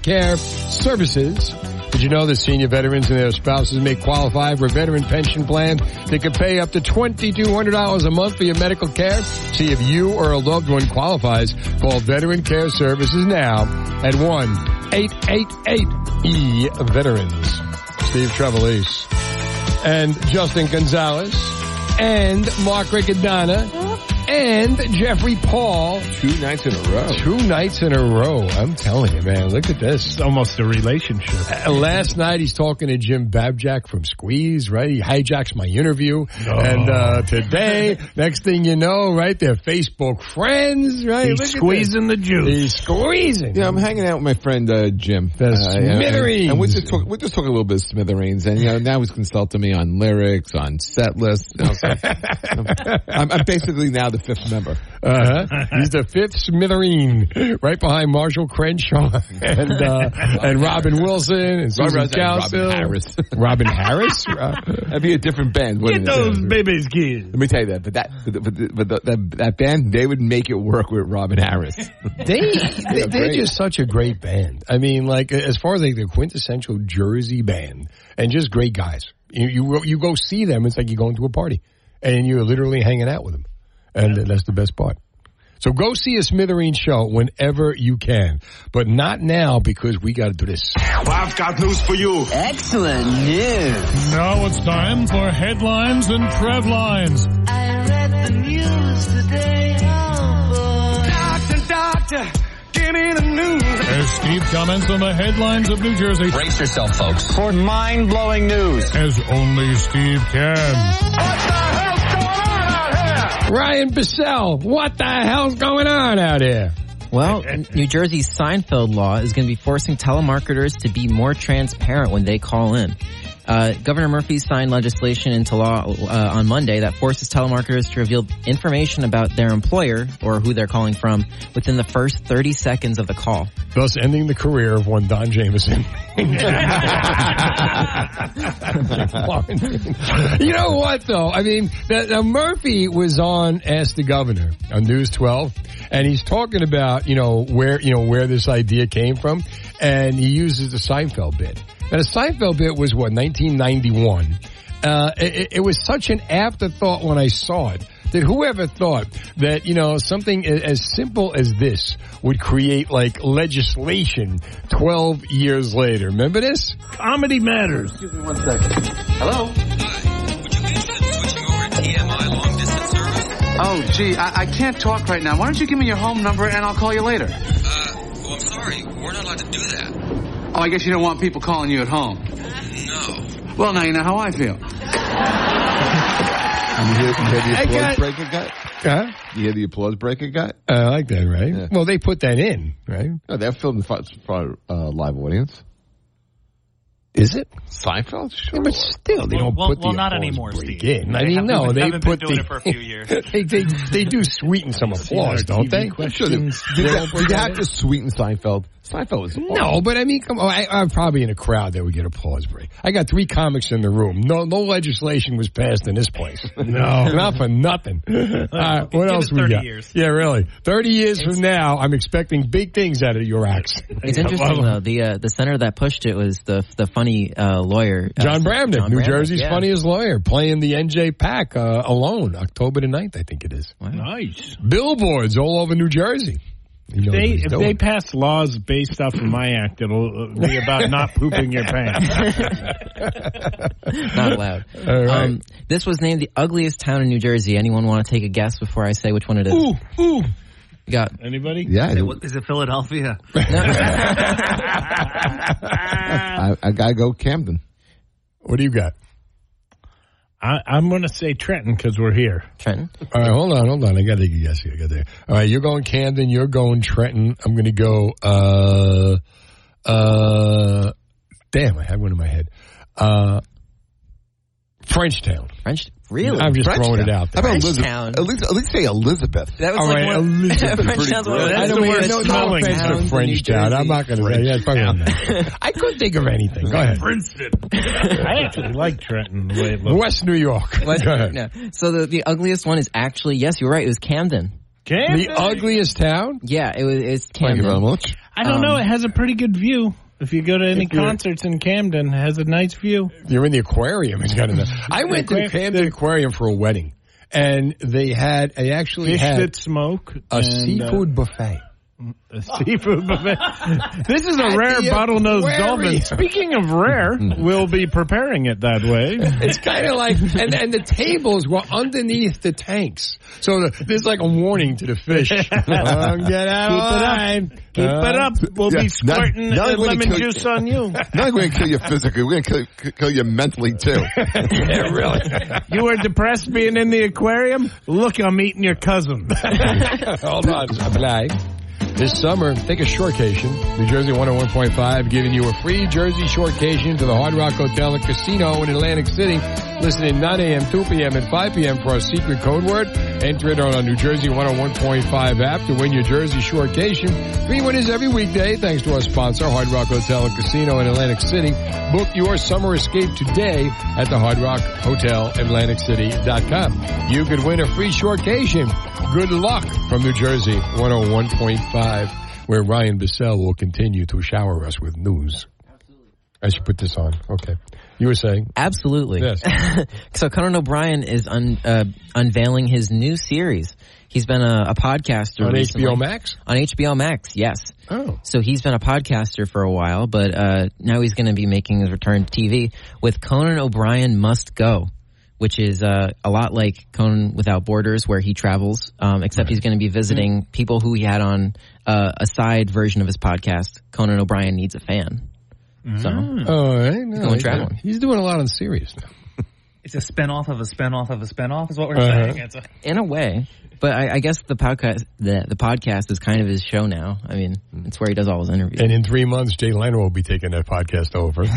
Care Services. Did you know that senior veterans and their spouses may qualify for a veteran pension plan that could pay up to $2,200 a month for your medical care? See if you or a loved one qualifies. Call Veteran Care Services now at 1-888-E-VETERANS. Steve Trevelise and Justin Gonzalez and Mark Riccadonna oh. And Jeffrey Paul. Two nights in a row. Two nights in a row. I'm telling you, man. Look at this. It's almost a relationship. Uh, last night he's talking to Jim Babjak from Squeeze, right? He hijacks my interview. And uh, today, next thing you know, right, they're Facebook friends, right? He's Look squeezing the juice. He's squeezing. Yeah, I'm hanging out with my friend uh, Jim. The Uh, and- Smithereens. And, we're just talking. We're just talking a little bit of Smithereens, and you know now he's consulting me on lyrics, on set lists. You know, so I'm, I'm basically now the fifth member. Uh-huh. He's the fifth Smithereen, right behind Marshall Crenshaw and uh, and Robin Wilson and Susan Robin- Robin Harris. Robin Harris? That'd be a different band. Get wouldn't it? those babies kids. Let me tell you that, but that, but, but, but the, that, that band, they would make it work with Robin Harris. they, they they're just such a great band. I mean, like as far as like the quintessential Jersey band, and just great guys. You you you go see them, it's like you're going to a party, and you're literally hanging out with them, and that's the best part. So go see a Smithereen show whenever you can, but not now because we got to do this. I've got news for you. Excellent news. Now it's time for headlines and Trev lines. I read the news today. Oh. Doctor, doctor, give me the news. As Steve comments on the headlines of New Jersey. Brace yourself, folks, for mind-blowing news. As only Steve can. Ryan Bissell, what the hell's going on out here? Well, New Jersey's Seinfeld law is going to be forcing telemarketers to be more transparent when they call in. Uh, Governor Murphy signed legislation into law uh, on Monday that forces telemarketers to reveal information about their employer or who they're calling from within the first 30 seconds of the call. Thus ending the career of one Don Jameson. you know what though? I mean, the, the Murphy was on Ask the Governor on News 12, and he's talking about you know where you know where this idea came from, and he uses the Seinfeld bit. Now the Seinfeld bit was what 1991. Uh, it, it was such an afterthought when I saw it that whoever thought that you know something as simple as this would create like legislation 12 years later. Remember this? Comedy matters. Excuse me one second. Hello? Hi. would you be interested in switching over to tmi long distance service oh, gee, I, I can't talk right now. Why don't you give me your home number and I'll call you later? Uh, well, I'm sorry. We're not allowed to do that. Oh, I guess you don't want people calling you at home. No. Well, now you know how I feel. You hear, you hear the applause got- break it? Huh? You hear the applause break it got? I like that, right? Well, they put that in, right? No, they're filmed for, for uh, live audience. Is it? Seinfeld? Sure. but still, they don't well, put well, the not applause anymore, break Steve. in. I mean, haven't no, been- they haven't put been doing the, it for a few years. they, they they do sweeten some applause, don't they? Sure, they- did, they, did they have to sweeten Seinfeld? Seinfeld was No, but I mean, come on. I, I'm probably in a crowd that would get a pause break. I got three comics in the room. No, no legislation was passed in this place. No. not for nothing. All right, what Give else it we got? years. Yeah, really. Thirty years from now, I'm expecting big things out of your acts. It's interesting though. The uh, the center that pushed it was the the funny uh, lawyer uh, Jon Bramnick, Jon New Bramnick, Jersey's yeah. funniest lawyer, playing the NJPAC uh, alone, October the 9th, I think it is. Nice. Billboards all over New Jersey. You know They, if doing. they pass laws based off of my act, it'll uh, be about not pooping your pants. Not allowed. All right. Um, this was named the ugliest town in New Jersey. Anyone want to take a guess before I say which one it is? Ooh, ooh. You got Anybody? Yeah, Is it, is it Philadelphia? I, I gotta go Camden. What do you got? I, I'm going to say Trenton because we're here. Trenton. All right, hold on, hold on. I got to guess. I got there. All right, you're going Camden. You're going Trenton. I'm going to go. Uh, uh, damn, I had one in my head. Uh, Frenchtown. French. Really? I'm just throwing it out How there. about Elizabeth? Frenchtown. At least, at least say Elizabeth. That was All like right, one, Elizabeth. Frenchtown's one of the That's I the don't mean, worst no, no smelling offense town to in New Frenchtown. I'm not going to say. Yeah, that. I couldn't think of anything. Go ahead. Princeton. I actually like Trenton. the way it looks. West New York. What? Go ahead. No. So the the ugliest one is actually yes, you're right. It was Camden. Camden? The ugliest town? Yeah, it was. It's Thank you very much. I don't know. Um, It has a pretty good view. If you go to any concerts in Camden, it has a nice view. You're in the aquarium. It's got enough. I went to Camden Aquarium for a wedding, and they had they actually Fish had that smoke. a and, seafood buffet. Uh, a seafood buffet. this is a At rare bottlenose dolphin. Speaking of rare, we'll be preparing it that way. It's kind of like, and and the tables were underneath the tanks, so the, there's like a warning to the fish: Don't get out Keep of it up. line. Keep it up. We'll Yeah, be not- squirting not uh, only lemon kill you- juice on you. Not going to kill you physically, we're going to kill, kill you mentally too. yeah, really. You were depressed being in the aquarium? Look, I'm eating your cousin. Hold on, apply. This summer, take a shortcation. New Jersey 101.5 giving you a free Jersey shortcation to the Hard Rock Hotel and Casino in Atlantic City. Listen in 9 a.m., 2 p.m., and 5 p.m. for our secret code word. Enter it on our New Jersey 101.5 app to win your Jersey shortcation. Three winners every weekday thanks to our sponsor, Hard Rock Hotel and Casino in Atlantic City. Book your summer escape today at the Hard Rock Hotel AtlanticCity.com. You could win a free shortcation. Good luck from New Jersey 101.5, where Ryan Bissell will continue to shower us with news. I should put this on. Okay. You were saying? Absolutely. Yes. so Conan O'Brien is un, uh, unveiling his new series. He's been a, a podcaster On recently. HBO Max? On HBO Max, yes. Oh. So he's been a podcaster for a while, but uh, now he's going to be making his return to TV with Conan O'Brien Must Go, which is uh, a lot like Conan Without Borders, where he travels, um, except he's going to be visiting people who he had on uh, a side version of his podcast. Conan O'Brien needs a fan. So Oh, right. No, He's going he's, traveling. he's doing a lot on the series now. It's a spinoff of a spinoff of a spinoff, is what we're Uh-huh. saying. It's a, in a way, but I, I guess the podcast the, the podcast is kind of his show now. I mean, it's where he does all his interviews. And in three months, Jay Leno will be taking that podcast over.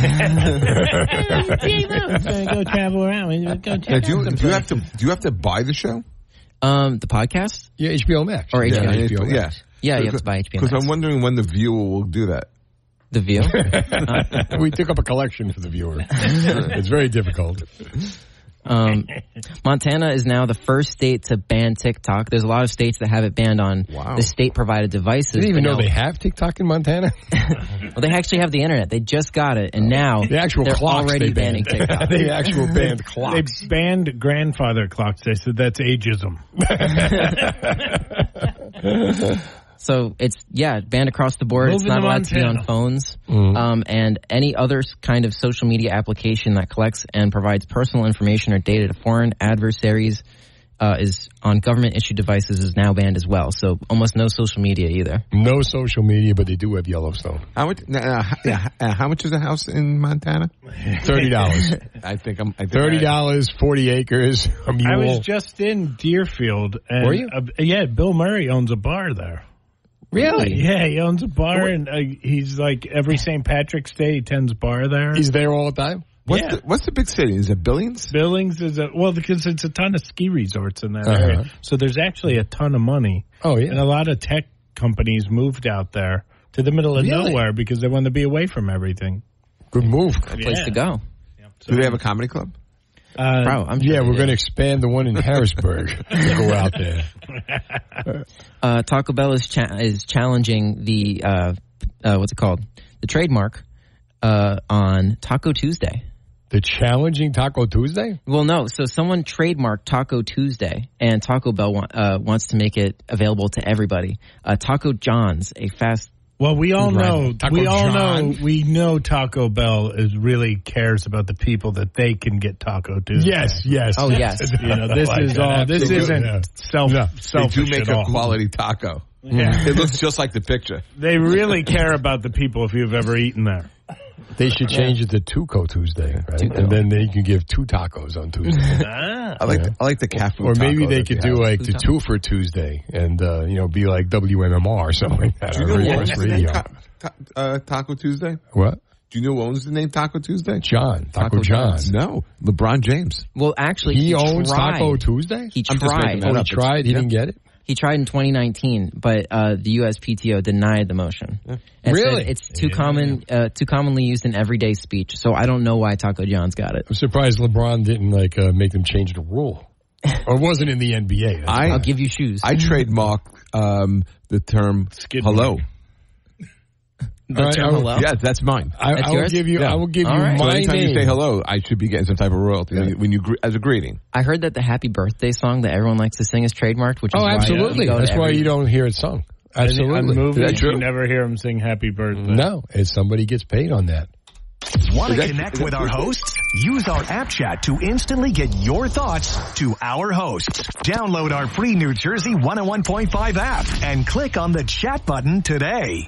go travel around. Go Now, do, you, do you have to do you have to buy the show? Um, the podcast yeah, HBO Max. or HBO? Yeah, Max. Yeah. Yeah, you have to buy HBO Because I'm wondering when the viewer will do that. The View. we took up a collection for the viewer. it's very difficult. Um, Montana is now the first state to ban TikTok. There's a lot of states that have it banned on the state-provided devices. Didn't even know now- they have TikTok in Montana. well, they actually have the internet. They just got it, and now The actual they're clocks already they banning. TikTok. the actual banned clocks. They banned grandfather clocks. They said that's ageism. So it's yeah banned across the board. it's not allowed to be on Montana. phones, Mhm. um, and any other kind of social media application that collects and provides personal information or data to foreign adversaries uh, is on government issued devices is now banned as well. So almost no social media either. No social media, but they do have Yellowstone. How much? Uh, yeah, uh, how much is a house in Montana? Thirty dollars. I think I'm. I think thirty dollars, forty acres, a mule. I was just in Deerfield. And, Were you? Uh, yeah, Bill Murray owns a bar there. Really? Yeah, he owns a bar, and uh, he's like every St. Patrick's Day he tends bar there. He's there all the time. What's, Yeah. the, what's the big city? Is it Billings? Billings is a well because it's a ton of ski resorts in that Uh-huh. area, so there's actually a ton of money. Oh And a lot of tech companies moved out there to the middle of Really? nowhere because they want to be away from everything. Good move. Place to go. Do they have a comedy club? Uh, Bro, I'm yeah, we're going to expand the one in Harrisburg to go out there. Uh, Taco Bell is cha- is challenging the uh, uh, what's it called the trademark uh, on Taco Tuesday. The challenging Taco Tuesday? Well, no. So someone trademarked Taco Tuesday, and Taco Bell wa- uh, wants to make it available to everybody. Uh, Taco John's, a fast. Well, we all food rival. know. we all know. We know Taco Bell is really cares about the people that they can get Taco to. Yes, yes. Oh, yes. You know, this Like is that. all. This Absolutely. isn't Yeah. self No. They do make at a all. quality taco. Yeah. It looks just like the picture. They really care about the people if you've ever eaten there. They should change it to Tuco Tuesday, right? And then they can give two tacos on Tuesday. I like the, I like the cat food Or maybe they could do like the two for Tuesday and, uh, you know, be like WMMR or something like that. Do you know who owns the name radio. Ta- Ta- uh, Taco Tuesday? What? Do you know who owns the name Taco Tuesday? John. Taco, John. No, LeBron James. Well, actually, He he, owns tried. Taco Tuesday? He I'm just tried. Oh, he up. tried? He Yeah. didn't get it? He tried in 2019, but uh, the USPTO denied the motion. And said Really? it's too common, uh, too commonly used in everyday speech. So I don't know why Taco John's got it. I'm surprised LeBron didn't like uh, make them change the rule. or wasn't in the NBA. I, I'll give you shoes. I trademark um, the term hello. The All right, term I will- hello? Yes, that's mine. I, That's I will give you. Yeah. I will give All you right. So my anytime name. you say hello, I should be getting some type of royalty when you gre- as a greeting. I heard that the Happy Birthday song that everyone likes to sing is trademarked, which is Oh, why uh, absolutely. you That's why every- you don't hear it sung. On Absolutely. movies, Is that true? you never hear him sing "Happy Birthday." No, it's somebody gets paid on that. Want to connect with our hosts? Use our app chat to instantly get your thoughts to our hosts. Download our free New Jersey 101.5 app and click on the chat button today.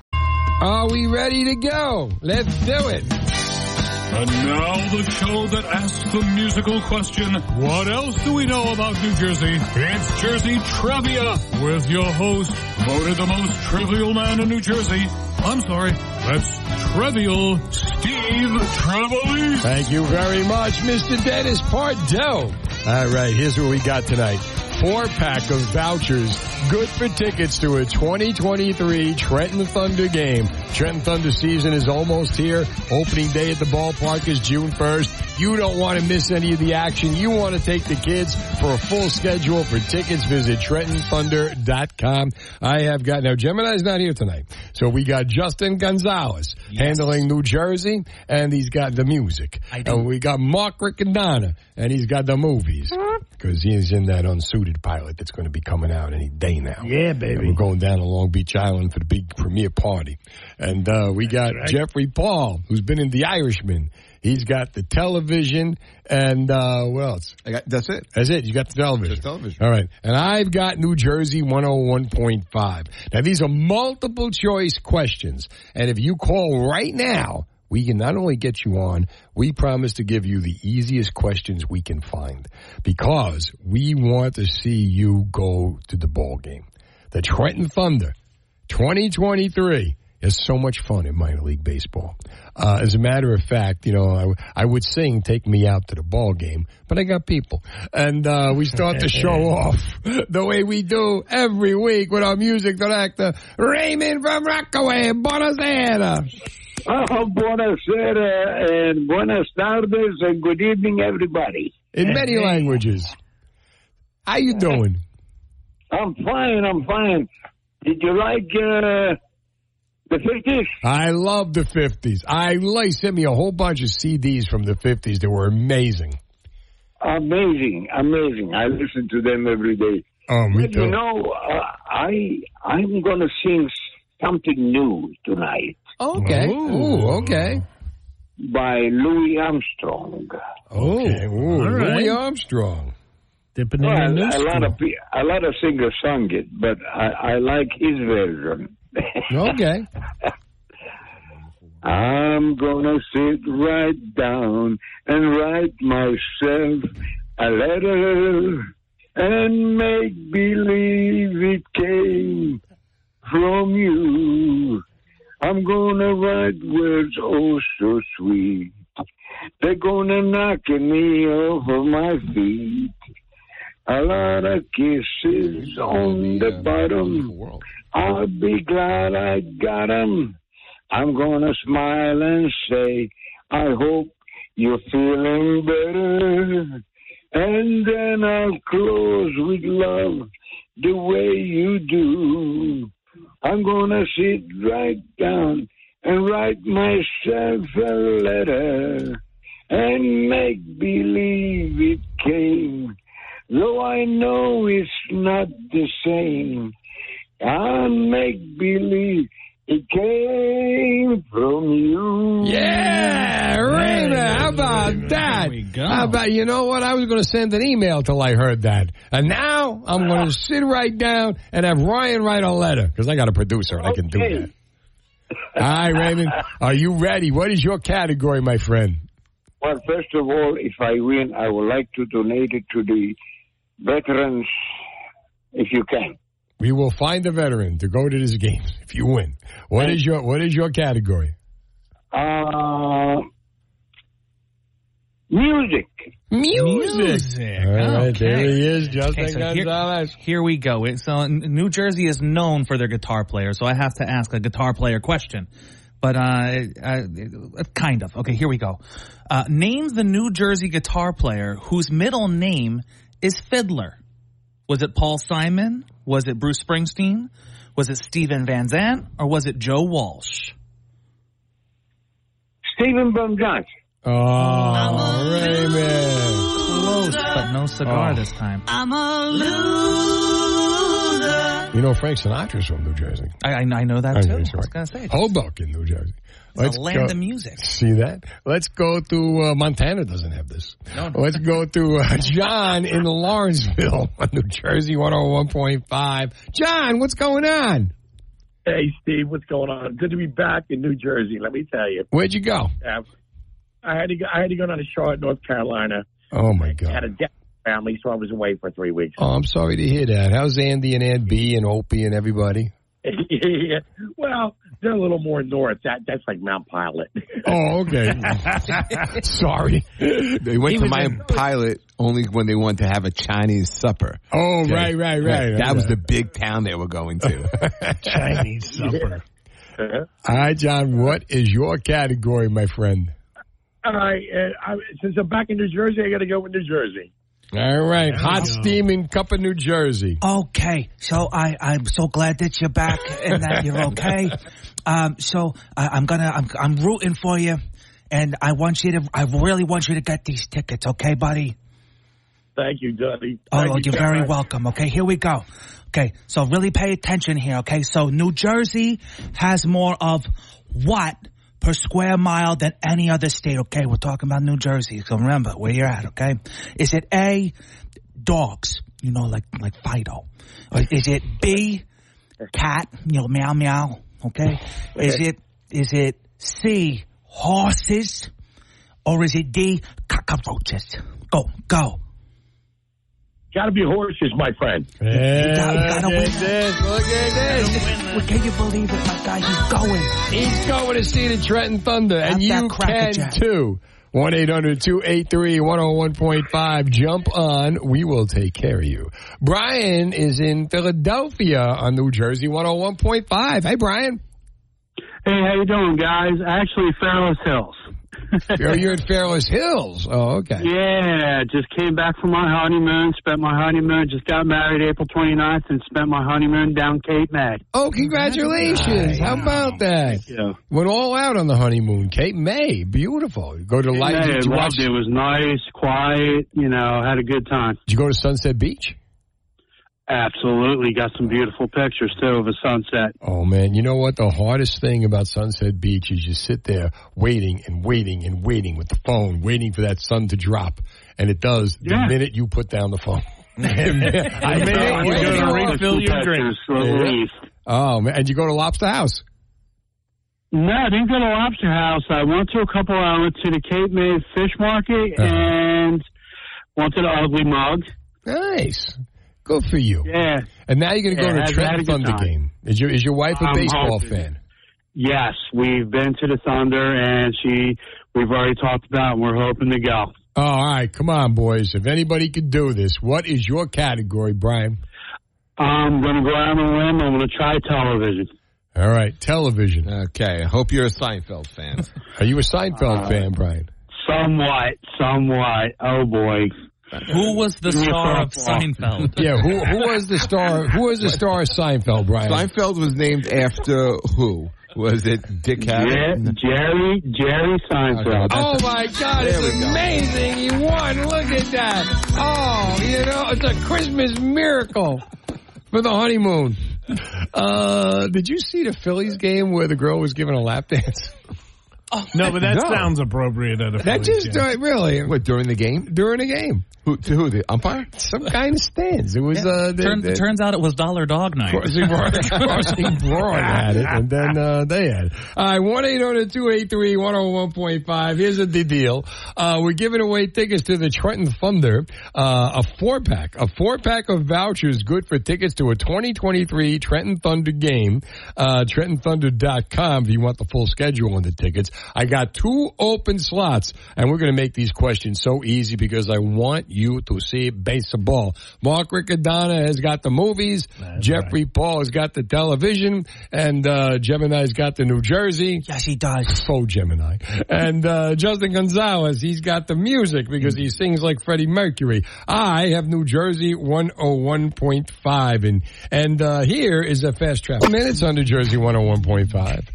Are we ready to go? Let's do it. And now the show that asks the musical question, what else do we know about New Jersey? It's Jersey Trivia with your host, voted the most trivial man in New Jersey. I'm sorry, that's Trivial Steve Trevelise. Thank you very much, Mr. Dennis Pardo. All right, here's what we got tonight. Four pack of vouchers, good for tickets to a 2023 Trenton Thunder game. Trenton Thunder season is almost here. Opening day at the ballpark is June 1st. You don't want to miss any of the action. You want to take the kids for a full schedule for tickets. Visit TrentonThunder.com. I have got, now Gemini's not here tonight. So we got Justin Gonzalez handling New Jersey and he's got the music. I And we got Mark Riccadonna and he's got the movies. Because he's in that unsuited pilot that's going to be coming out any day now. Yeah, And baby. we're going down to Long Beach Island for the big premiere party. And uh, we got right. Jeffrey Paul, who's been in The Irishman. He's got the television and uh, what else? I got, that's it. That's it. You got the television. Just television. All right. And I've got New Jersey 101.5. Now, these are multiple choice questions. And if you call right now, we can not only get you on, we promise to give you the easiest questions we can find because we want to see you go to the ball game. The Trenton Thunder 2023 is so much fun in minor league baseball. Uh, as a matter of fact, you know, I, I would sing "Take Me Out to the Ball Game," but I got people, and uh, we start to show off the way we do every week with our music director Raymond from Rockaway, Buenos Aires. Oh, buonasera and buenas tardes and good evening, everybody. in many languages. How you doing? I'm fine, I'm fine. Did you like uh, the 50s? I love the 50s. I like sent me a whole bunch of CDs from the 50s that were amazing. Amazing, amazing. I listen to them every day. Oh, me But you know, uh, I I'm gonna sing something new tonight Okay. Ooh, okay. by Louis Armstrong. Oh, ooh, All right. Louis Armstrong. Dipping in Well, the new a lot of a lot of singers sung it, but I, I like his version. Okay. I'm gonna sit right down and write myself a letter and make believe it came from you. I'm gonna write words oh so sweet. They're gonna knock me off of my feet. a lot of kisses on the bottom. I'll be glad I got 'em. I'm gonna smile and say, I hope you're feeling better. And then I'll close with love the way you do. I'm gonna sit right down and write myself a letter and make believe it came. Though I know it's not the same, I make believe it came from you. Yeah, Raymond. How about that? How about you know what? I was going to send an email till I heard that, and now I'm going to ah. sit right down and have Ryan write a letter because I got a producer and I can do that. All right, Raymond, are you ready? What is your category, my friend? Well, first of all, if I win, I would like to donate it to the veterans, if you can. We will find a veteran to go to this game if you win. What is your What is your category? Uh, music. Music. All right, there he is, Justin Okay, so here- Gonzalez. Here, we go. It- So New Jersey is known for their guitar players, so I have to ask a guitar player question. But uh, uh, kind of. Okay, here we go. Uh, name the New Jersey guitar player whose middle name is Fiddler. Was it Paul Simon? Was it Bruce Springsteen? Was it Steven Van Zandt? Or was it Joe Walsh? Stephen Bum Johnson. Oh, Raymond. Close, but no cigar oh. this time. I'm a loser. You know Frank Sinatra's from New Jersey. I, I, I know that I too. know, I was right. going to say. Hoboken, New Jersey. It's a land of music. See that? Let's go to uh, Montana. Doesn't have this. No, no. Let's go to uh, John in Lawrenceville, New Jersey, one hundred one point five. John, what's going on? Hey, Steve, what's going on? Good to be back in New Jersey. Let me tell you. Where'd you go? Uh, I had to go, I had to go down to Charlotte, North Carolina. Oh my God! I God. had a death family, so I was away for three weeks. Oh, I'm sorry to hear that. How's Andy and Aunt Bee and Opie and everybody? yeah. Well, they're a little more north. That that's like Mount Pilot. Oh, okay. sorry. They went He to was my pilot only when they wanted to have a Chinese supper. Oh, Okay. right, right, right. That was the big town they were going to. Chinese supper. All right, John. What is your category, my friend? All right. Uh, I, since I'm back in New Jersey, I got to go with New Jersey. All right, hot steaming cup of New Jersey. Okay, so I I'm so glad that you're back and that you're okay. Um, so I, I'm gonna I'm I'm rooting for you, and I want you to I really want you to get these tickets, okay, buddy? Thank you, Dudley. Oh, you you're so very much. welcome. Okay, here we go. Okay, so really pay attention here. Okay, so New Jersey has more of what per square mile than any other state. Okay, we're talking about New Jersey. So remember where you're at. Okay, is it A, dogs? You know, like like Fido. Or is it B, cat? You know, meow meow. Okay, is it is it C, horses? Or is it D, cockroaches? Go, go. Got to be horses, my friend. Yeah, You gotta- you gotta look win. at this. Look at this. Well, can you believe it, my guy? He's going. He's going to see the Trenton Thunder, and you can Jack. too. 1 800 283 101.5. Jump on. We will take care of you. Brian is in Philadelphia on New Jersey 101.5. Hey, Brian. Hey, how you doing, guys? Actually, Fairless Hills. You're, you're at Fairless Hills. Oh, okay. Yeah, just came back from my honeymoon, spent my honeymoon, just got married April 29th, and spent my honeymoon down Cape May. Oh, congratulations. How about that? Yeah. Went all out on the honeymoon. Cape May. Beautiful. You go to light. Hey, Did you, watch, loved it. It was nice, quiet, you know, had a good time. did you go to Sunset Beach? Absolutely. Got some beautiful pictures, too, of a sunset. Oh man, you know what? The hardest thing about Sunset Beach is you sit there waiting and waiting and waiting with the phone, waiting for that sun to drop, and it does the minute you put down the phone. I The minute know. you Way go to off. refill your drink. Relief. Oh man, and you go to Lobster House. No, I didn't go to Lobster House. I went to a couple. I went to the Cape May Fish Market Uh-huh. and went to the Ugly Mug. Nice, good for you. Yeah. And now you're going to Yeah, go to had- a Trenton had a good Thunder time. game. Is your is your wife a I'm baseball hoping. fan? Yes, we've been to the Thunder, and she. We've already talked about. And we're hoping to go. Oh, all right, come on, boys. If anybody could do this, what is your category, Brian? I'm going to go out on a limb. I'm going to try television. All right, television. Okay, I hope you're a Seinfeld fan. Are you a Seinfeld Uh, fan, Brian? Somewhat, somewhat. Oh boy. Who was the Give me a star of. Seinfeld? Yeah, who who was the star? Who was the star of Seinfeld, Brian? Seinfeld was named after who? Was it Dick Yeah, Cavett? Jerry, Jerry Seinfeld. Oh my God! It's go. amazing. He won. Look at that. Oh, you know, it's a Christmas miracle for the honeymoon. Uh, did you see the Phillies game where the girl was given a lap dance? No, but that No. sounds appropriate at a That Phillies just game. uh, really What during the game? during the game. Who to who? The umpire? Some kind of stands. It was uh, the, Turn, the- turns out it was Dollar Dog Night. Crossing Broad, Crossing Broad had it, and then uh, they had it. All right, 1 800 283 101.5. Here's the deal. Uh, we're giving away tickets to the Trenton Thunder, uh, a four pack, a four pack of vouchers good for tickets to a 2023 Trenton Thunder game. Uh, TrentonThunder.com if you want the full schedule on the tickets. I got two open slots, and we're going to make these questions so easy because I want you to see baseball. Mark Riccadonna has got the movies. Jeffrey Paul has got the television, and uh, Gemini's got the New Jersey. Yes, he does. So Gemini. And uh, Justin Gonzalez, he's got the music because he sings like Freddie Mercury. I have New Jersey 101.5. And, and uh, here is a fast travel minutes on New Jersey 101.5.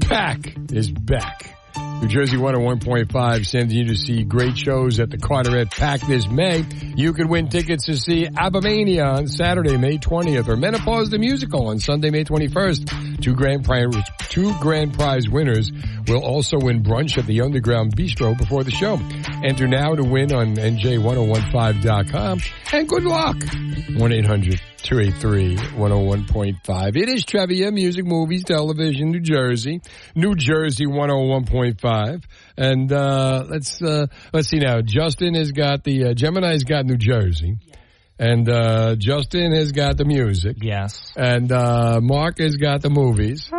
Pack is back. New Jersey 101.5 sends you to see great shows at the Carteret PAC this May. You could win tickets to see ABBAMANIA on Saturday, May 20th, or Menopause the Musical on Sunday, May 21st. Two grand prize, two grand prize winners will also win brunch at the Underground Bistro before the show. Enter now to win on NJ1015.com and good luck. 1-800-283-101.5. It is trivia, music, movies, television, New Jersey. New Jersey 101.5. And, uh, let's, uh, let's see now. Justin has got the, uh, Gemini's got New Jersey. And, uh, Justin has got the music. Yes. And, uh, Mark has got the movies.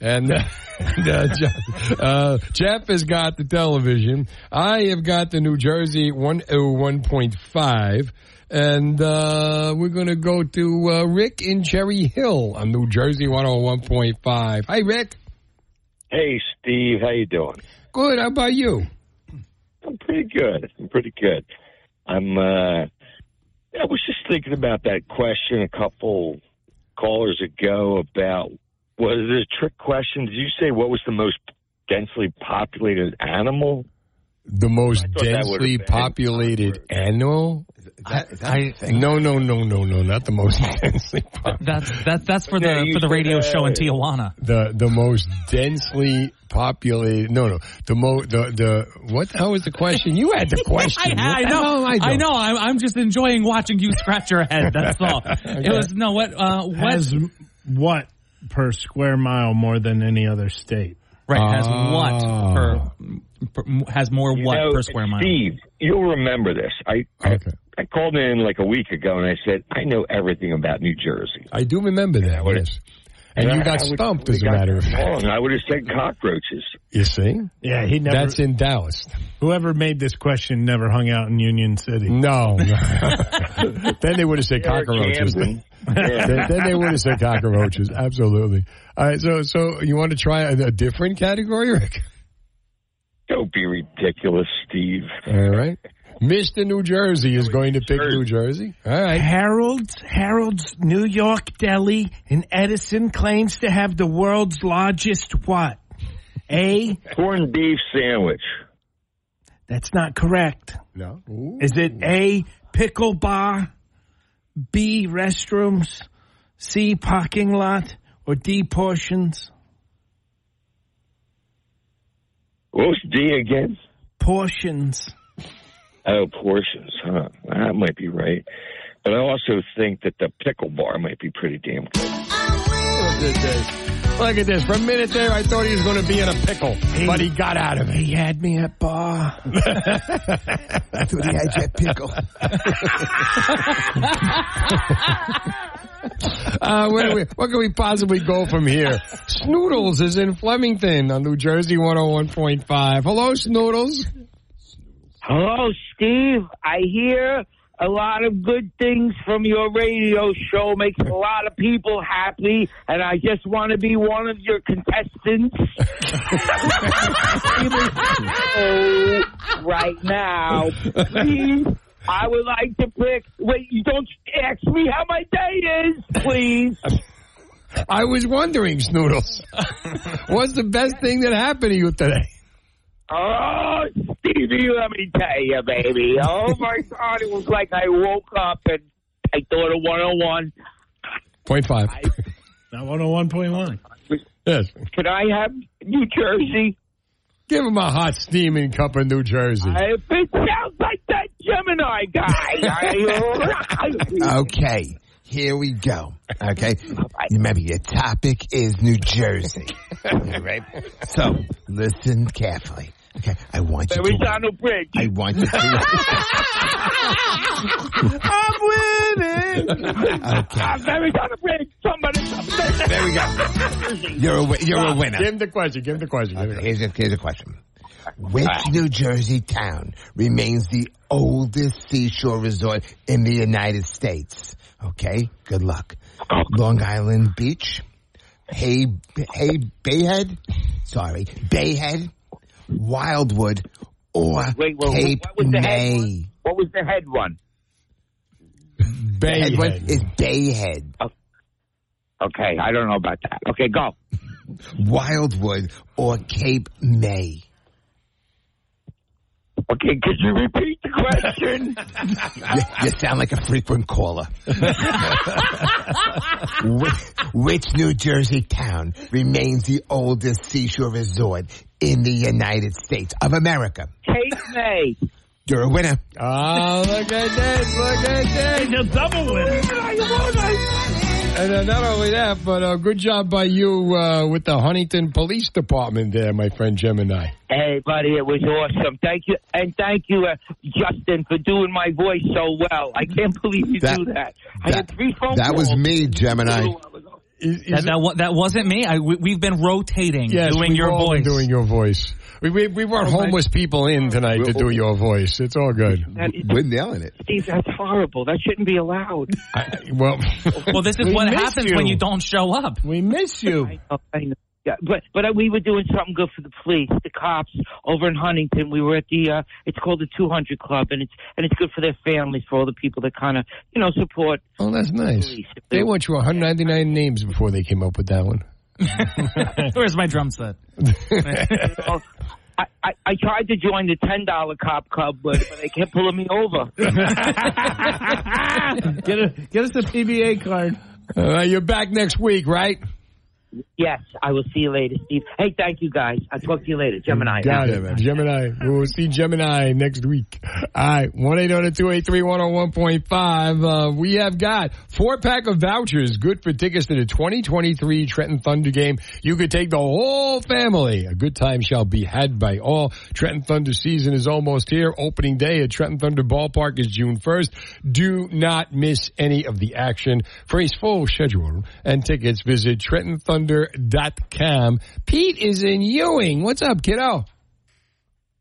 And, uh, and uh, Jeff, uh, Jeff has got the television. I have got the New Jersey 101.5. And uh, we're going to go to uh, Rick in Cherry Hill on New Jersey 101.5. Hi, Rick. Hey, Steve, how you doing? Good. How about you? I'm pretty good. I'm pretty good. I'm. uh I was just thinking about that question a couple callers ago about was it a trick question? Did you say what was the most densely populated animal? The most thought that would've densely populated animal? I, no, no, no, no, no, not the most densely populated. That's that, that's for the you for the radio uh, show in Tijuana. The the most densely populated. No, no. The mo the the what the hell was the question? You had the question. I, I the know, hell am I know. I'm, I'm just enjoying watching you scratch your head. That's all. It was no what uh, what Has what per square mile more than any other state? right has Ah. what per, per has more You what know, per square mile? Steve, you'll remember this. I, I Okay. I called in like a week ago and I said I know everything about New Jersey. I do remember that. Yes. And you I- got I stumped, we as a matter of fact. I would have said cockroaches. You see? Yeah, he never. That's in Dallas. whoever made this question never hung out in Union City. No. then they would have said Eric cockroaches. Camden. then, then they would have said cockroaches. Absolutely. All right. So, so you want to try a, a different category, Rick? Don't be ridiculous, Steve. All right. Mr. New Jersey is going to pick New Jersey. All right. Harold's Harold's New York Deli in Edison claims to have the world's largest what? A. Corned beef sandwich. That's not correct. No. Is it A. Pickle bar, B. Restrooms, C. Parking lot, or D. Portions? What was D again? Portions. Oh, portions, huh? That might be right. But I also think that the pickle bar might be pretty damn good. Look at this. Look at this. For a minute there, I thought he was going to be in a pickle, but he got out of it. He had me at bar. I thought he had that pickle. uh, where we, what can we possibly go from here? Snoodles is in Flemington on New Jersey 101.5. Hello, Snoodles. Hello, Steve. I hear a lot of good things from your radio show. Makes a lot of people happy, and I just want to be one of your contestants. right now, please. I would like to pick. Wait, you don't ask me how my day is, please. I was wondering, Snoodles, what's the best thing that happened to you today? Oh, Stevie, let me tell you, baby. Oh my God, it was like I woke up and I thought of 101. Point five. Not 101.1. Yes. Could I have New Jersey? Give him a hot steaming cup of New Jersey. If it sounds like that Gemini guy. Oh. Okay, here we go. Okay, remember your topic is New Jersey. All right. So listen carefully. Okay, I want you to. Verrazano Bridge. I want you to. I'm winning. Okay. I'm Verrazano Bridge. Somebody, somebody. There we go. You're a, wi- you're a winner. Give him the question. Give him the question. Give him the- Here's a, here's a question. Which New Jersey town remains the oldest seashore resort in the United States? Okay, good luck. Long Island Beach, Hey, Hey Bayhead, sorry, Bayhead, Wildwood, or Wait, well, Cape what was the May. one? What was the head one? The head one is Bayhead. Oh, okay, I don't know about that. Okay, go. Wildwood or Cape May. Okay, could you repeat the question? you, you sound like a frequent caller. which, which New Jersey town remains the oldest seashore resort in the United States of America? Cape May. You're a winner. Oh, look at this. Look at this. He's a double winner. And uh, not only that, but uh, good job by you uh, with the Huntington Police Department there, my friend Gemini. Hey, buddy, it was awesome. Thank you, and thank you, uh, Justin, for doing my voice so well. I can't believe you That- do that. I had three phone That was me, Gemini. That, that, that wasn't me. I, we, we've been rotating Yes, doing we've your all been voice. doing your voice. We, we, we brought oh, homeless people in tonight to do your voice. It's all good. That is- We're nailing it. Steve, that's horrible. That shouldn't be allowed. Well, well, this is We what happens you. when you don't show up. We miss you. I know, I know. Yeah, but but uh, we were doing something good for the police, the cops over in Huntington. We were at the uh, it's called the 200 Club, and it's and it's good for their families, for all the people that kind of you know support. Oh, that's nice. They went through 199 names before they came up with that one. Where's my drum set? I, I, I tried to join the ten dollar cop club, but, but they kept pulling me over. get, a, get us a PBA card. Uh, you're back next week, right? Yes, I will see you later, Steve. Hey, thank you guys. I'll talk to you later, Gemini. Got it. Gemini. We will see Gemini next week. All right. 1-800-283-101.5. Uh, we have got four pack of vouchers good for tickets to the 2023 Trenton Thunder game. You could take the whole family. A good time shall be had by all. Trenton Thunder season is almost here. Opening day at Trenton Thunder Ballpark is June 1st. Do not miss any of the action. For a full schedule and tickets, visit TrentonThunder.com. Pete is in Ewing. What's up, kiddo?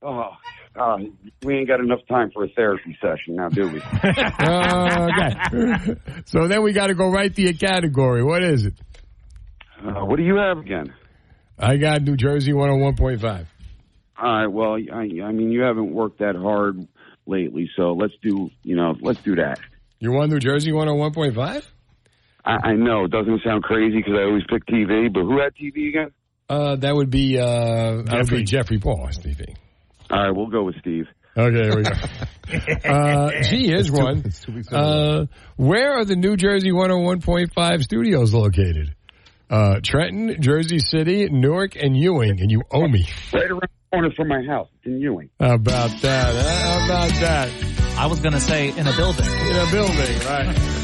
Oh, uh, we ain't got enough time for a therapy session now, do we? okay. so then we got to go right to your category. What is it? Uh, what do you have again? I got New Jersey 101.5. All right. Well, I, I mean, you haven't worked that hard lately, so let's do, you know, let's do that. You want New Jersey 101.5? I, I know it doesn't sound crazy because I always pick TV, but who had TV again? Uh, that would be uh, that would be Jeffery Paul, Stevie. All right, we'll go with Steve. Okay, here we go. uh, gee, here's one. Uh, where are the New Jersey 101.5 studios located? Uh, Trenton, Jersey City, Newark, and Ewing, and you owe me. Right around the corner from my house in Ewing. How about that? How about that? I was going to say in a building. In a building, right.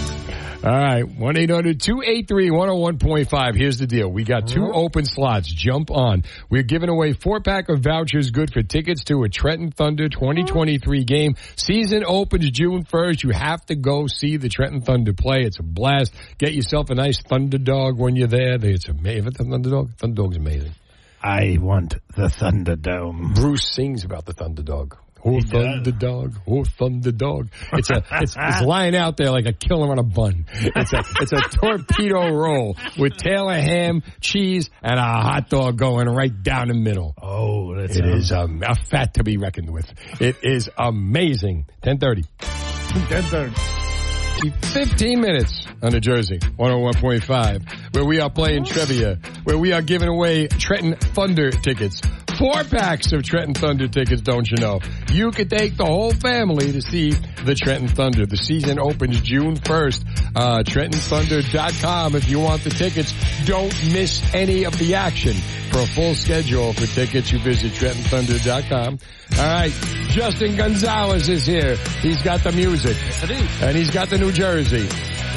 All right, 1 800 283 101.5. Here's the deal. We got two uh-huh. open slots. Jump on. We're giving away four pack of vouchers good for tickets to a Trenton Thunder 2023 game. Season opens June 1st. You have to go see the Trenton Thunder play. It's a blast. Get yourself a nice Thunder Dog when you're there. It's amazing. The Thunder Dog? Thunder Dog's amazing. I want the Thunderdome. Bruce sings about the Thunder Dog. Oh, Thunderdog. Oh, Thunderdog. It's a, it's, it's lying out there like a killer on a bun. It's a, it's a torpedo roll with tail of ham, cheese, and a hot dog going right down the middle. Oh, that's it is um, a fat to be reckoned with. It is amazing. 1030. 1030. 15 minutes on New Jersey 101.5, where we are playing trivia, where we are giving away Trenton Thunder tickets. Four packs of Trenton Thunder tickets, don't you know? You could take the whole family to see the Trenton Thunder. The season opens June 1st. Uh, TrentonThunder.com if you want the tickets. Don't miss any of the action. For a full schedule for tickets, you visit TrentonThunder.com. All right, Justin Gonzalez is here. He's got the music. And he's got the New Jersey.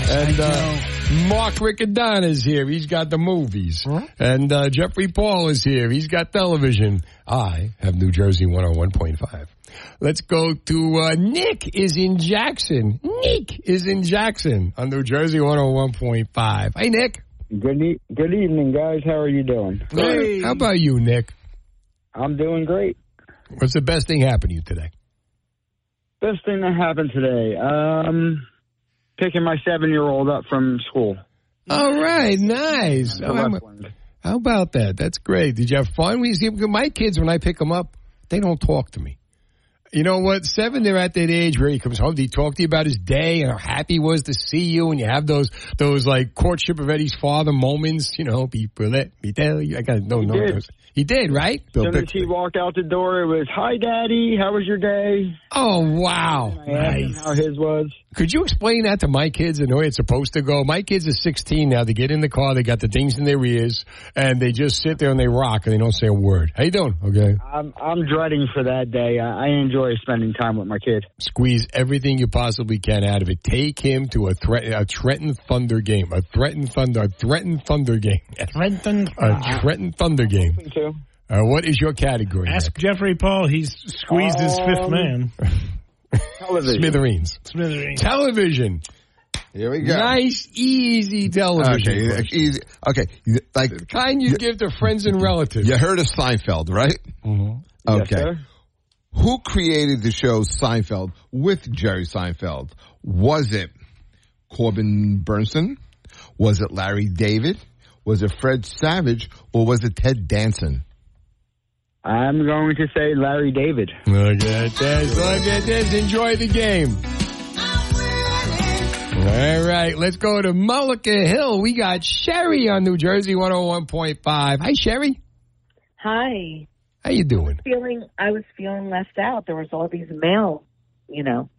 and uh, Mark Riccadon is here. He's got the movies. And uh, Jeffery Paul is here. He's got television. I have New Jersey 101.5. Let's go to uh, Nick is in Jackson. Nick is in Jackson on New Jersey 101.5. Hey, Nick. Good, e- good evening, guys. How are you doing? Hey. How about you, Nick? I'm doing great. What's the best thing happened to you today? Best thing that happened today, um, picking my seven-year-old up from school. All right, nice. Oh, I'm- how about that? That's great. Did you have fun? We see my kids when I pick them up, they don't talk to me. You know what? Seven, they're at that age where he comes home. Did he talk to you about his day and how happy he was to see you? And you have those those like courtship of Eddie's father moments. You know, people let me tell you. I got no no. He did, right? As soon as he walked out the door, it was, "Hi, Daddy. How was your day?" Oh wow! Him how his was. Could you explain that to my kids and the way it's supposed to go? My kids are 16 now. They get in the car, they got the things in their ears, and they just sit there and they rock and they don't say a word. How you doing? Okay. I'm I'm dreading for that day. I, I enjoy spending time with my kid. Squeeze everything you possibly can out of it. Take him to a threat, a Trenton Thunder game, a Trenton Thunder, a Trenton Thunder game, Trenton. a Trenton Thunder game. Uh, what is your category? Ask Jeffery Paul. He's squeezed his fifth Um, man. Television. Smithereens. Smithereens. Television. Here we go. Nice, easy television. Okay, easy. Okay, like The kind you give to friends and relatives. you heard of Seinfeld, right? Mhm. Yes, Okay. sir. Who created the show Seinfeld with Jerry Seinfeld? Was it Corbin Bernsen? Was it Larry David? Was it Fred Savage? Or was it Ted Danson? I'm going to say Larry David. Look at this. Look at this. Enjoy the game. All right, let's go to Mullica Hill. We got Sherry on New Jersey 101.5. Hi, Sherry. Hi. How you doing? Feeling I was feeling left out. There was all these mail, you know.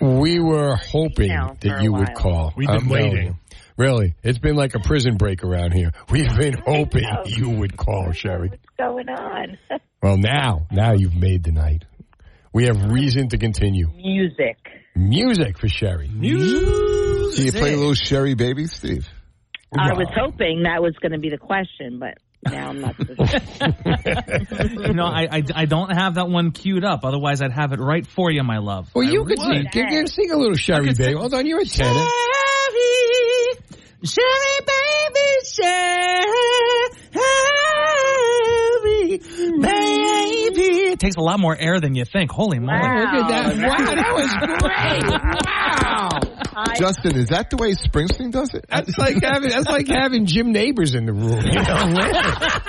We were hoping that a you would call. We've been uh, I'm telling waiting. You. Really, it's been like a prison break around here. We've been hoping you would call, Sherry. What's going on? Well, now, now you've made the night. We have reason to continue. Music. Music for Sherry. Music. Can you play a little Sherry Baby, Steve? I was hoping that was going to be the question, but now I'm not so sure. no, I, I I don't have that one queued up. Otherwise, I'd have it right for you, my love. Well, you I could would. sing. Can you sing a little Sherry, baby? Hold on, you're a tenor. Sherry, baby, Sherry, baby. It takes a lot more air than you think. Holy moly! Wow. Look at that. Wow, that was great. Wow. Justin, is that the way Springsteen does it? That's like having that's like having Jim Nabors in the room. You know?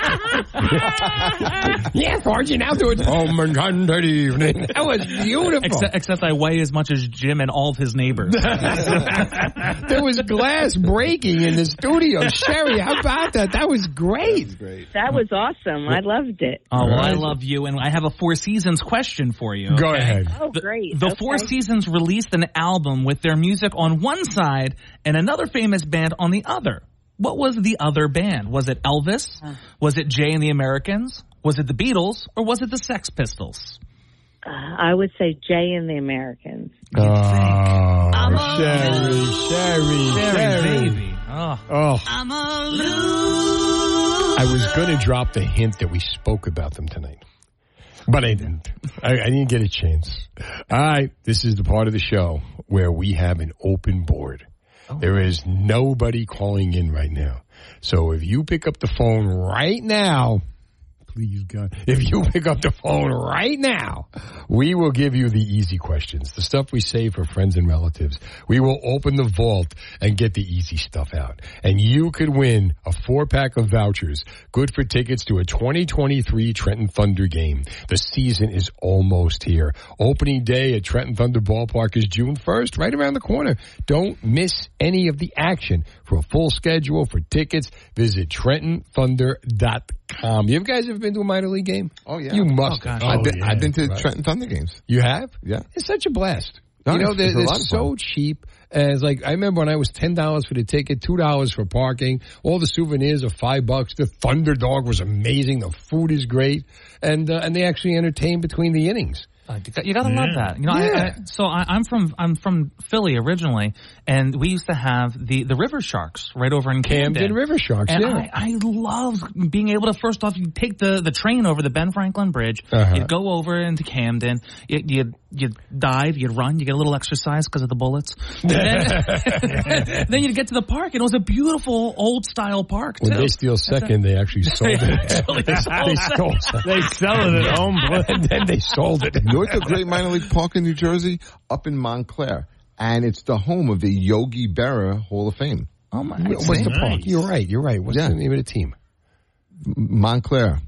yeah, Sergeant, I'll do it. Home and good evening. That was beautiful. Except, except I weigh as much as Jim and all of his neighbors. there was glass breaking in the studio. Sherry, how about that? That was great. that was awesome. I loved it. Oh, well, I love you, and I have a Four Seasons question for you. Go ahead. Oh, great. The Okay. Four Seasons released an album with their music on one side and another famous band on the other. What was the other band? Was it Elvis? Was it Jay and the Americans? Was it the Beatles? Or was it the Sex Pistols? Uh, I would say Jay and the Americans. Oh, Sherry, Sherry, Sherry, baby. Oh. Oh. I was going to drop the hint that we spoke about them tonight, but I didn't. I, I didn't get a chance. All right, this is the part of the show where we have an open board. Oh. There is nobody calling in right now. So if you pick up the phone right now, please God, if you pick up the phone right now, We will give you the easy questions, the stuff we save for friends and relatives. We will open the vault and get the easy stuff out. And you could win a four pack of vouchers, good for tickets to a 2023 Trenton Thunder game. The season is almost here. Opening day at Trenton Thunder Ballpark is June 1st, right around the corner. Don't miss any of the action. For a full schedule, for tickets, visit TrentonThunder.com. You guys ever been to a minor league game? Oh, yeah. You must. Oh, have. I've been, I've been to Right. Trenton Thunder games. You have? Yeah. It's such a blast. No, you know, it's- they're, it's they're so fun. cheap. As like, I remember when I was ten dollars for the ticket, two dollars for parking. All the souvenirs are five bucks. The Thunder Dog was amazing. The food is great, and uh, and they actually entertain between the innings. Uh, you got- you gotta love that. You know, Yeah. I, so I, I'm from I'm from Philly originally, and we used to have the the River Sharks right over in Camden. Camden River Sharks, And yeah. I, I love being able to first off, you take the the train over the Ben Franklin Bridge, Uh-huh. you go over into Camden, you you, you dive, you run, you get a little exercise because of the bullets. And then, then you get to the park, and it was a beautiful old style park too. They steal second, they actually sold it. Actually they, sold they it. stole They sell it at home. and then they sold it. North of great minor league park in New Jersey? Up in Montclair. And it's the home of the Yogi Berra Hall of Fame. Oh my! What's the park? You're right. You're right. What's Yeah. the name of the team? Montclair.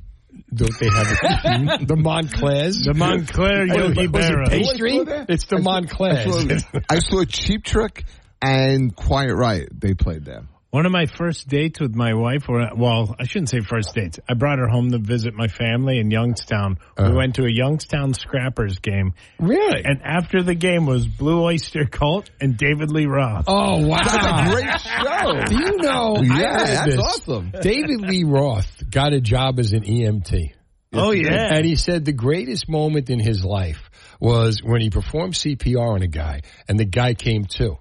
Don't they have it? the Montclairs? The Montclair Yogi Was it Berra. pastry? It's the I Montclairs. saw, I saw Cheap Trick and Quiet Riot. They played there. One of my first dates with my wife, or well, I shouldn't say first dates. I brought her home to visit my family in Youngstown. Uh-huh. We went to a Youngstown Scrappers game. Really? And after the game was Blue Oyster Cult and David Lee Roth. Oh wow! That's a great show. Do you know? I Yeah, that's this. awesome. David Lee Roth got a job as an EMT. Oh, yeah. And he said the greatest moment in his life was when he performed CPR on a guy and the guy came to.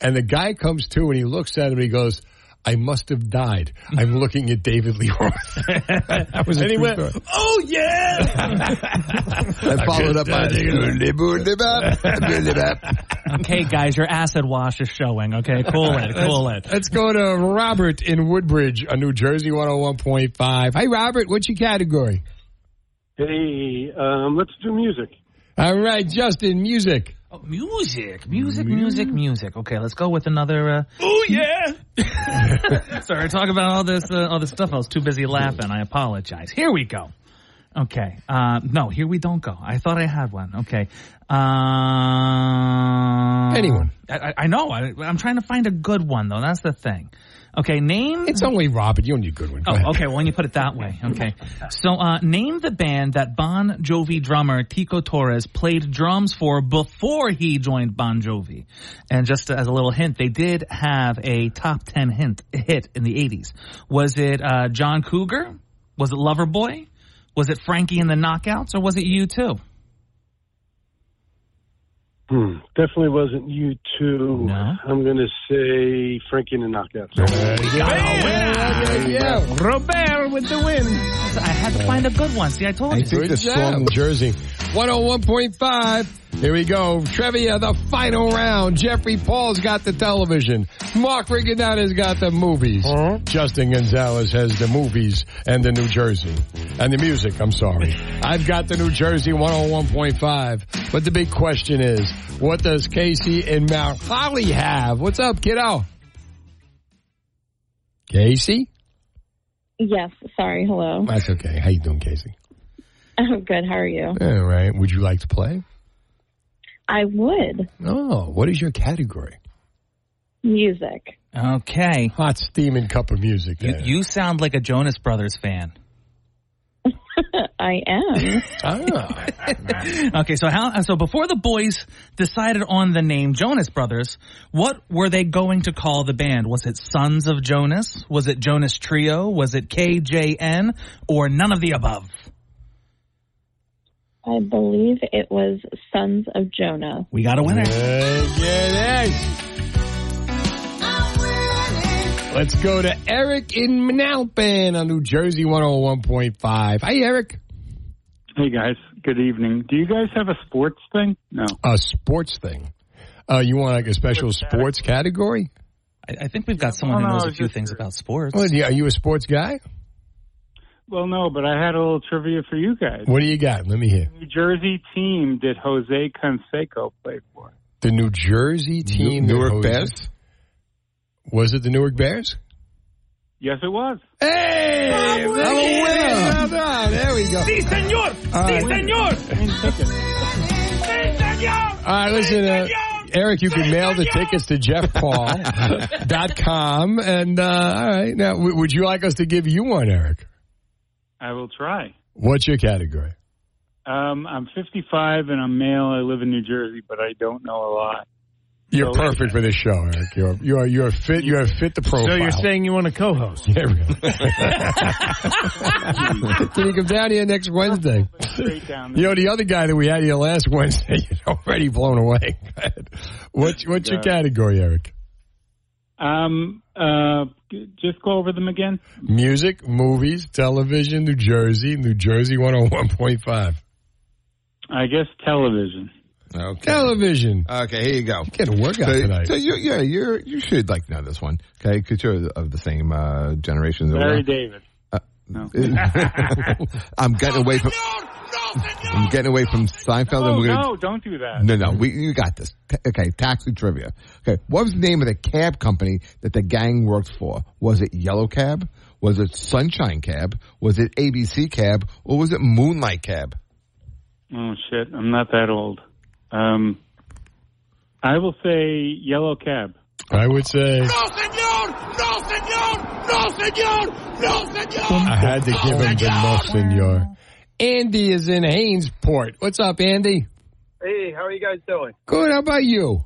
And the guy comes to and he looks at him and he goes, I must have died. I'm looking at David Lee Roth. that was a and he true went, story. "Oh yeah!" And followed up by Okay, guys, your acid wash is showing. Okay, cool it, cool it. Let's go to Robert in Woodbridge, on New Jersey 101.5. Hi, Robert. What's your category? Hey, um, let's do music. All right, Justin, music. Oh, music, music, music, music. Okay, let's go with another. Uh, oh yeah! sorry, talk about all this, uh, all this stuff. I was too busy laughing. I apologize. Here we go. Okay. Uh, no, here we don't go. I thought I had one. Okay. Uh, Anyone. I, I- I know. I, I'm trying to find a good one though. That's the thing. Okay, name. It's only Robert. You don't need a good one. Go. Oh, okay. Well, when you put it that way, okay. So, uh, name the band that Bon Jovi drummer Tico Torres played drums for before he joined Bon Jovi. And just as a little hint, they did have a top ten hint hit in the '80s. Was it uh, John Cougar? Was it Loverboy? Was it Frankie and the Knockouts, or was it U2? Hmm. Definitely wasn't you two. No. I'm going to say Frankie and the Knockouts. yeah. Robert with the win. I had to find a good one. See, I told I you. think the Good job, song Jersey. 101.5. Here we go. Trivia, the final round. Jeffery Paul's got the television. Mark Riccadonna's got the movies. Uh-huh. Justin Gonzalez has the movies and the New Jersey. And the music, I'm sorry. I've got the New Jersey 101.5. But the big question is, what does Casey and Mount Holly have? What's up, kiddo? Casey? Yes, sorry. Hello. That's okay. How you doing, Casey? I'm good. How are you? All right. Would you like to play? I would. Oh, what is your category? Music. Okay. Hot steaming cup of music. You, you sound like a Jonas Brothers fan. I am. Ah. okay, so how so before the boys decided on the name Jonas Brothers, what were they going to call the band? Was it Sons of Jonas? Was it Jonas Trio? Was it KJN or none of the above? I believe it was Sons of Jonah. We got a winner. Get it. Let's go to Eric in Manalapan on New Jersey 101.5. Hi, Eric. Hey guys, good evening. Do you guys have a sports thing? No. A sports thing. Uh, you want like a special sports category? I, I think we've got someone Oh, who knows I a was few just things about sports. Well, yeah, are you a sports guy? Well, no, but I had a little trivia for you guys. What do you got? Let me hear. New Jersey team did Jose Canseco play for? The New Jersey team, that Newark Jose- Bears? Was it the Newark Bears? Yes, it was. Hey, I'm a winner. Well done. There we go. Sí, señor. All Sí, señor. Sí, señor. All right, listen, uh, Eric, you can mail the tickets to jeffpaul.com. And, uh, all right, now, w- would you like us to give you one, Eric? I will try. What's your category? Um, I'm 55 and I'm male. I live in New Jersey, but I don't know a lot. You're So- perfect for this show, Eric. You're you're you're fit. You're fit the profile. So you're saying you want to co-host? Yeah, really. Can you come down here next Wednesday? You know, the other guy that we had here last Wednesday, you're already blown away. What's what's your category, Eric? Um, uh, g- just go over them again. Music, movies, television, New Jersey, New Jersey 101.5. I guess television. Okay. Television. Okay, here you go. Get a workout so, tonight. So you, yeah, you're you should like know this one, okay? Because you're of the same uh, generation. that Larry. David. Uh, No. I'm getting away from. I'm getting away from Seinfeld, Oh, and we're gonna. no, don't do that. No, no, we you got this. Ta- Okay, taxi trivia. Okay, what was the name of the cab company that the gang worked for? Was it Yellow Cab? Was it Sunshine Cab? Was it ABC Cab? Or was it Moonlight Cab? Oh shit, I'm not that old. Um, I will say yellow cab. I would say No, señor! No, señor! No, señor! No, señor! I had to give him the no, senor. Andy is in Hainesport. What's up, Andy? Hey, how are you guys doing? Good. How about you?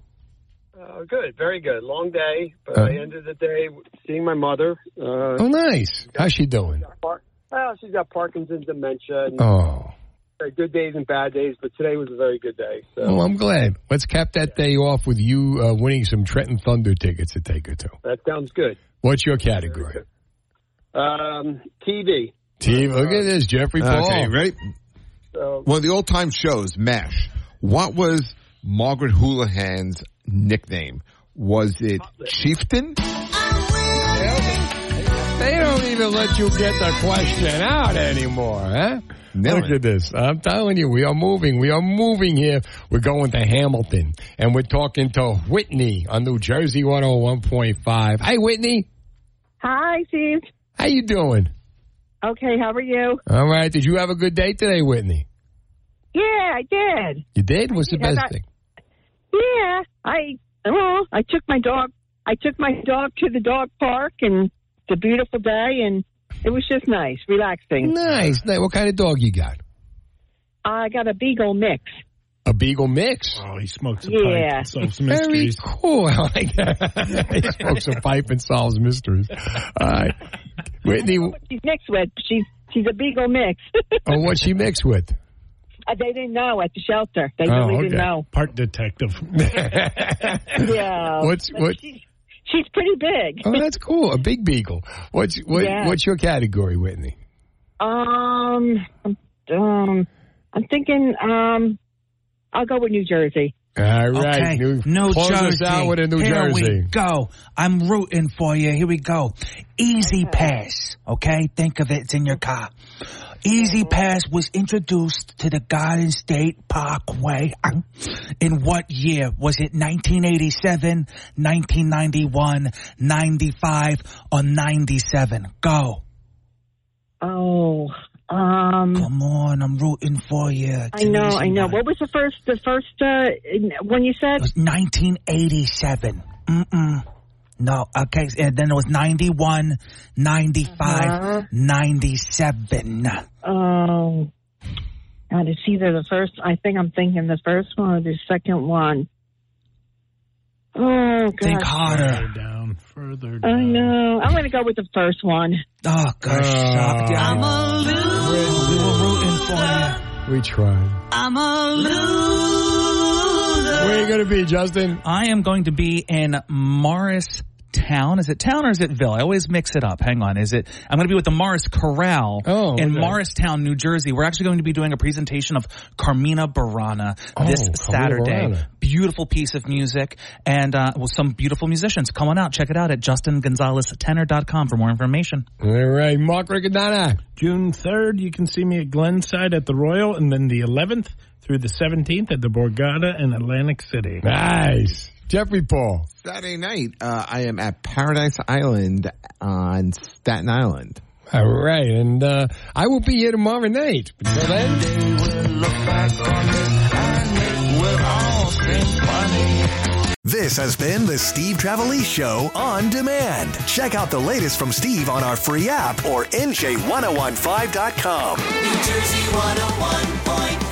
Uh, good, very good. Long day, but Uh. I ended the day seeing my mother. Uh, Oh, nice. How's she doing? Well, she's got Parkinson's dementia. And Oh, good days and bad days, but today was a very good day. So well, I'm glad. Let's cap that day off with you uh, winning some Trenton Thunder tickets to take her to. that sounds good. What's your category? Um, TV. Team, look at this, Jeffery Paul. Okay, ready? So One of the old time shows, MASH. What was Margaret Houlihan's nickname? Was it Chieftain? They don't even let you get the question out anymore, huh? Look at this. I'm telling you, we are moving. We are moving here. We're going to Hamilton, and we're talking to Whitney on New Jersey 101.5. Hi, Whitney. Hi, Steve. How you doing? Okay, how are you? All right. Did you have a good day today, Whitney? Yeah, I did. You did? What's the did. I best got- thing? Yeah, I well, I took my dog. I took my dog to the dog park, and it's a beautiful day, and it was just nice, relaxing. Nice. nice. What kind of dog you got? I got a beagle mix. A beagle mix. Oh, he smokes a Yeah. pipe and solves Very cool. I like that. he smokes a pipe and solves mysteries. All right. Whitney, She's mixed with. She's she's a beagle mix. Oh, what's she mixed with? Uh, they didn't know at the shelter. They Oh, really okay. didn't know. Part detective. Yeah. What's But what? She's, she's pretty big. Oh, that's cool. A big beagle. What's what? Yeah. What's your category, Whitney? Um, um, I'm thinking. Um, I'll go with New Jersey. All right. Okay, New, New close Jersey. us out with a New Here Jersey. we go. I'm rooting for you. Here we go. E-ZPass. Okay, think of it. It's in your car. E-ZPass was introduced to the Garden State Parkway in what year? Was it 1987, 1991, 95, or 97? Go. Oh, um, Come on, I'm rooting for you. I know, I know. What was the first? The first uh, when you said? It was 1987. Mm-mm. No, okay, and then it was 91, 95, Uh-huh. 97. Oh, God, it's either the first. I think I'm thinking the first one or the second one. Oh, God. Think harder. down, further down. I know. I'm going to go with the first one. Oh, gosh. Uh, I'm a loser. We were rooting for you. We tried. I'm a loser. Where are you going to be, Justin? I am going to be in Morris Town. Is it town or is it Ville? I always mix it up. Hang on. Is it? I'm going to be with the Morris Choral Oh, in okay. Morristown, New Jersey. We're actually going to be doing a presentation of Carmina Burana Oh, this Carmina Saturday. Burana. beautiful piece of music and uh, with some beautiful musicians. Come on out, check it out at justingonzaleztenor.com for more information. All right, Mark Riccadonna. June 3rd, you can see me at Glenside at the Royal, and then the 11th through the 17th at the Borgata in Atlantic City. Nice. Jeffrey Paul. Saturday night, uh, I am at Paradise Island on Staten Island. All right, and uh, I will be here tomorrow night. Until then, This has been the Steve Trevelise Show on demand. Check out the latest from Steve on our free app or NJ1015.com. New Jersey 101.5.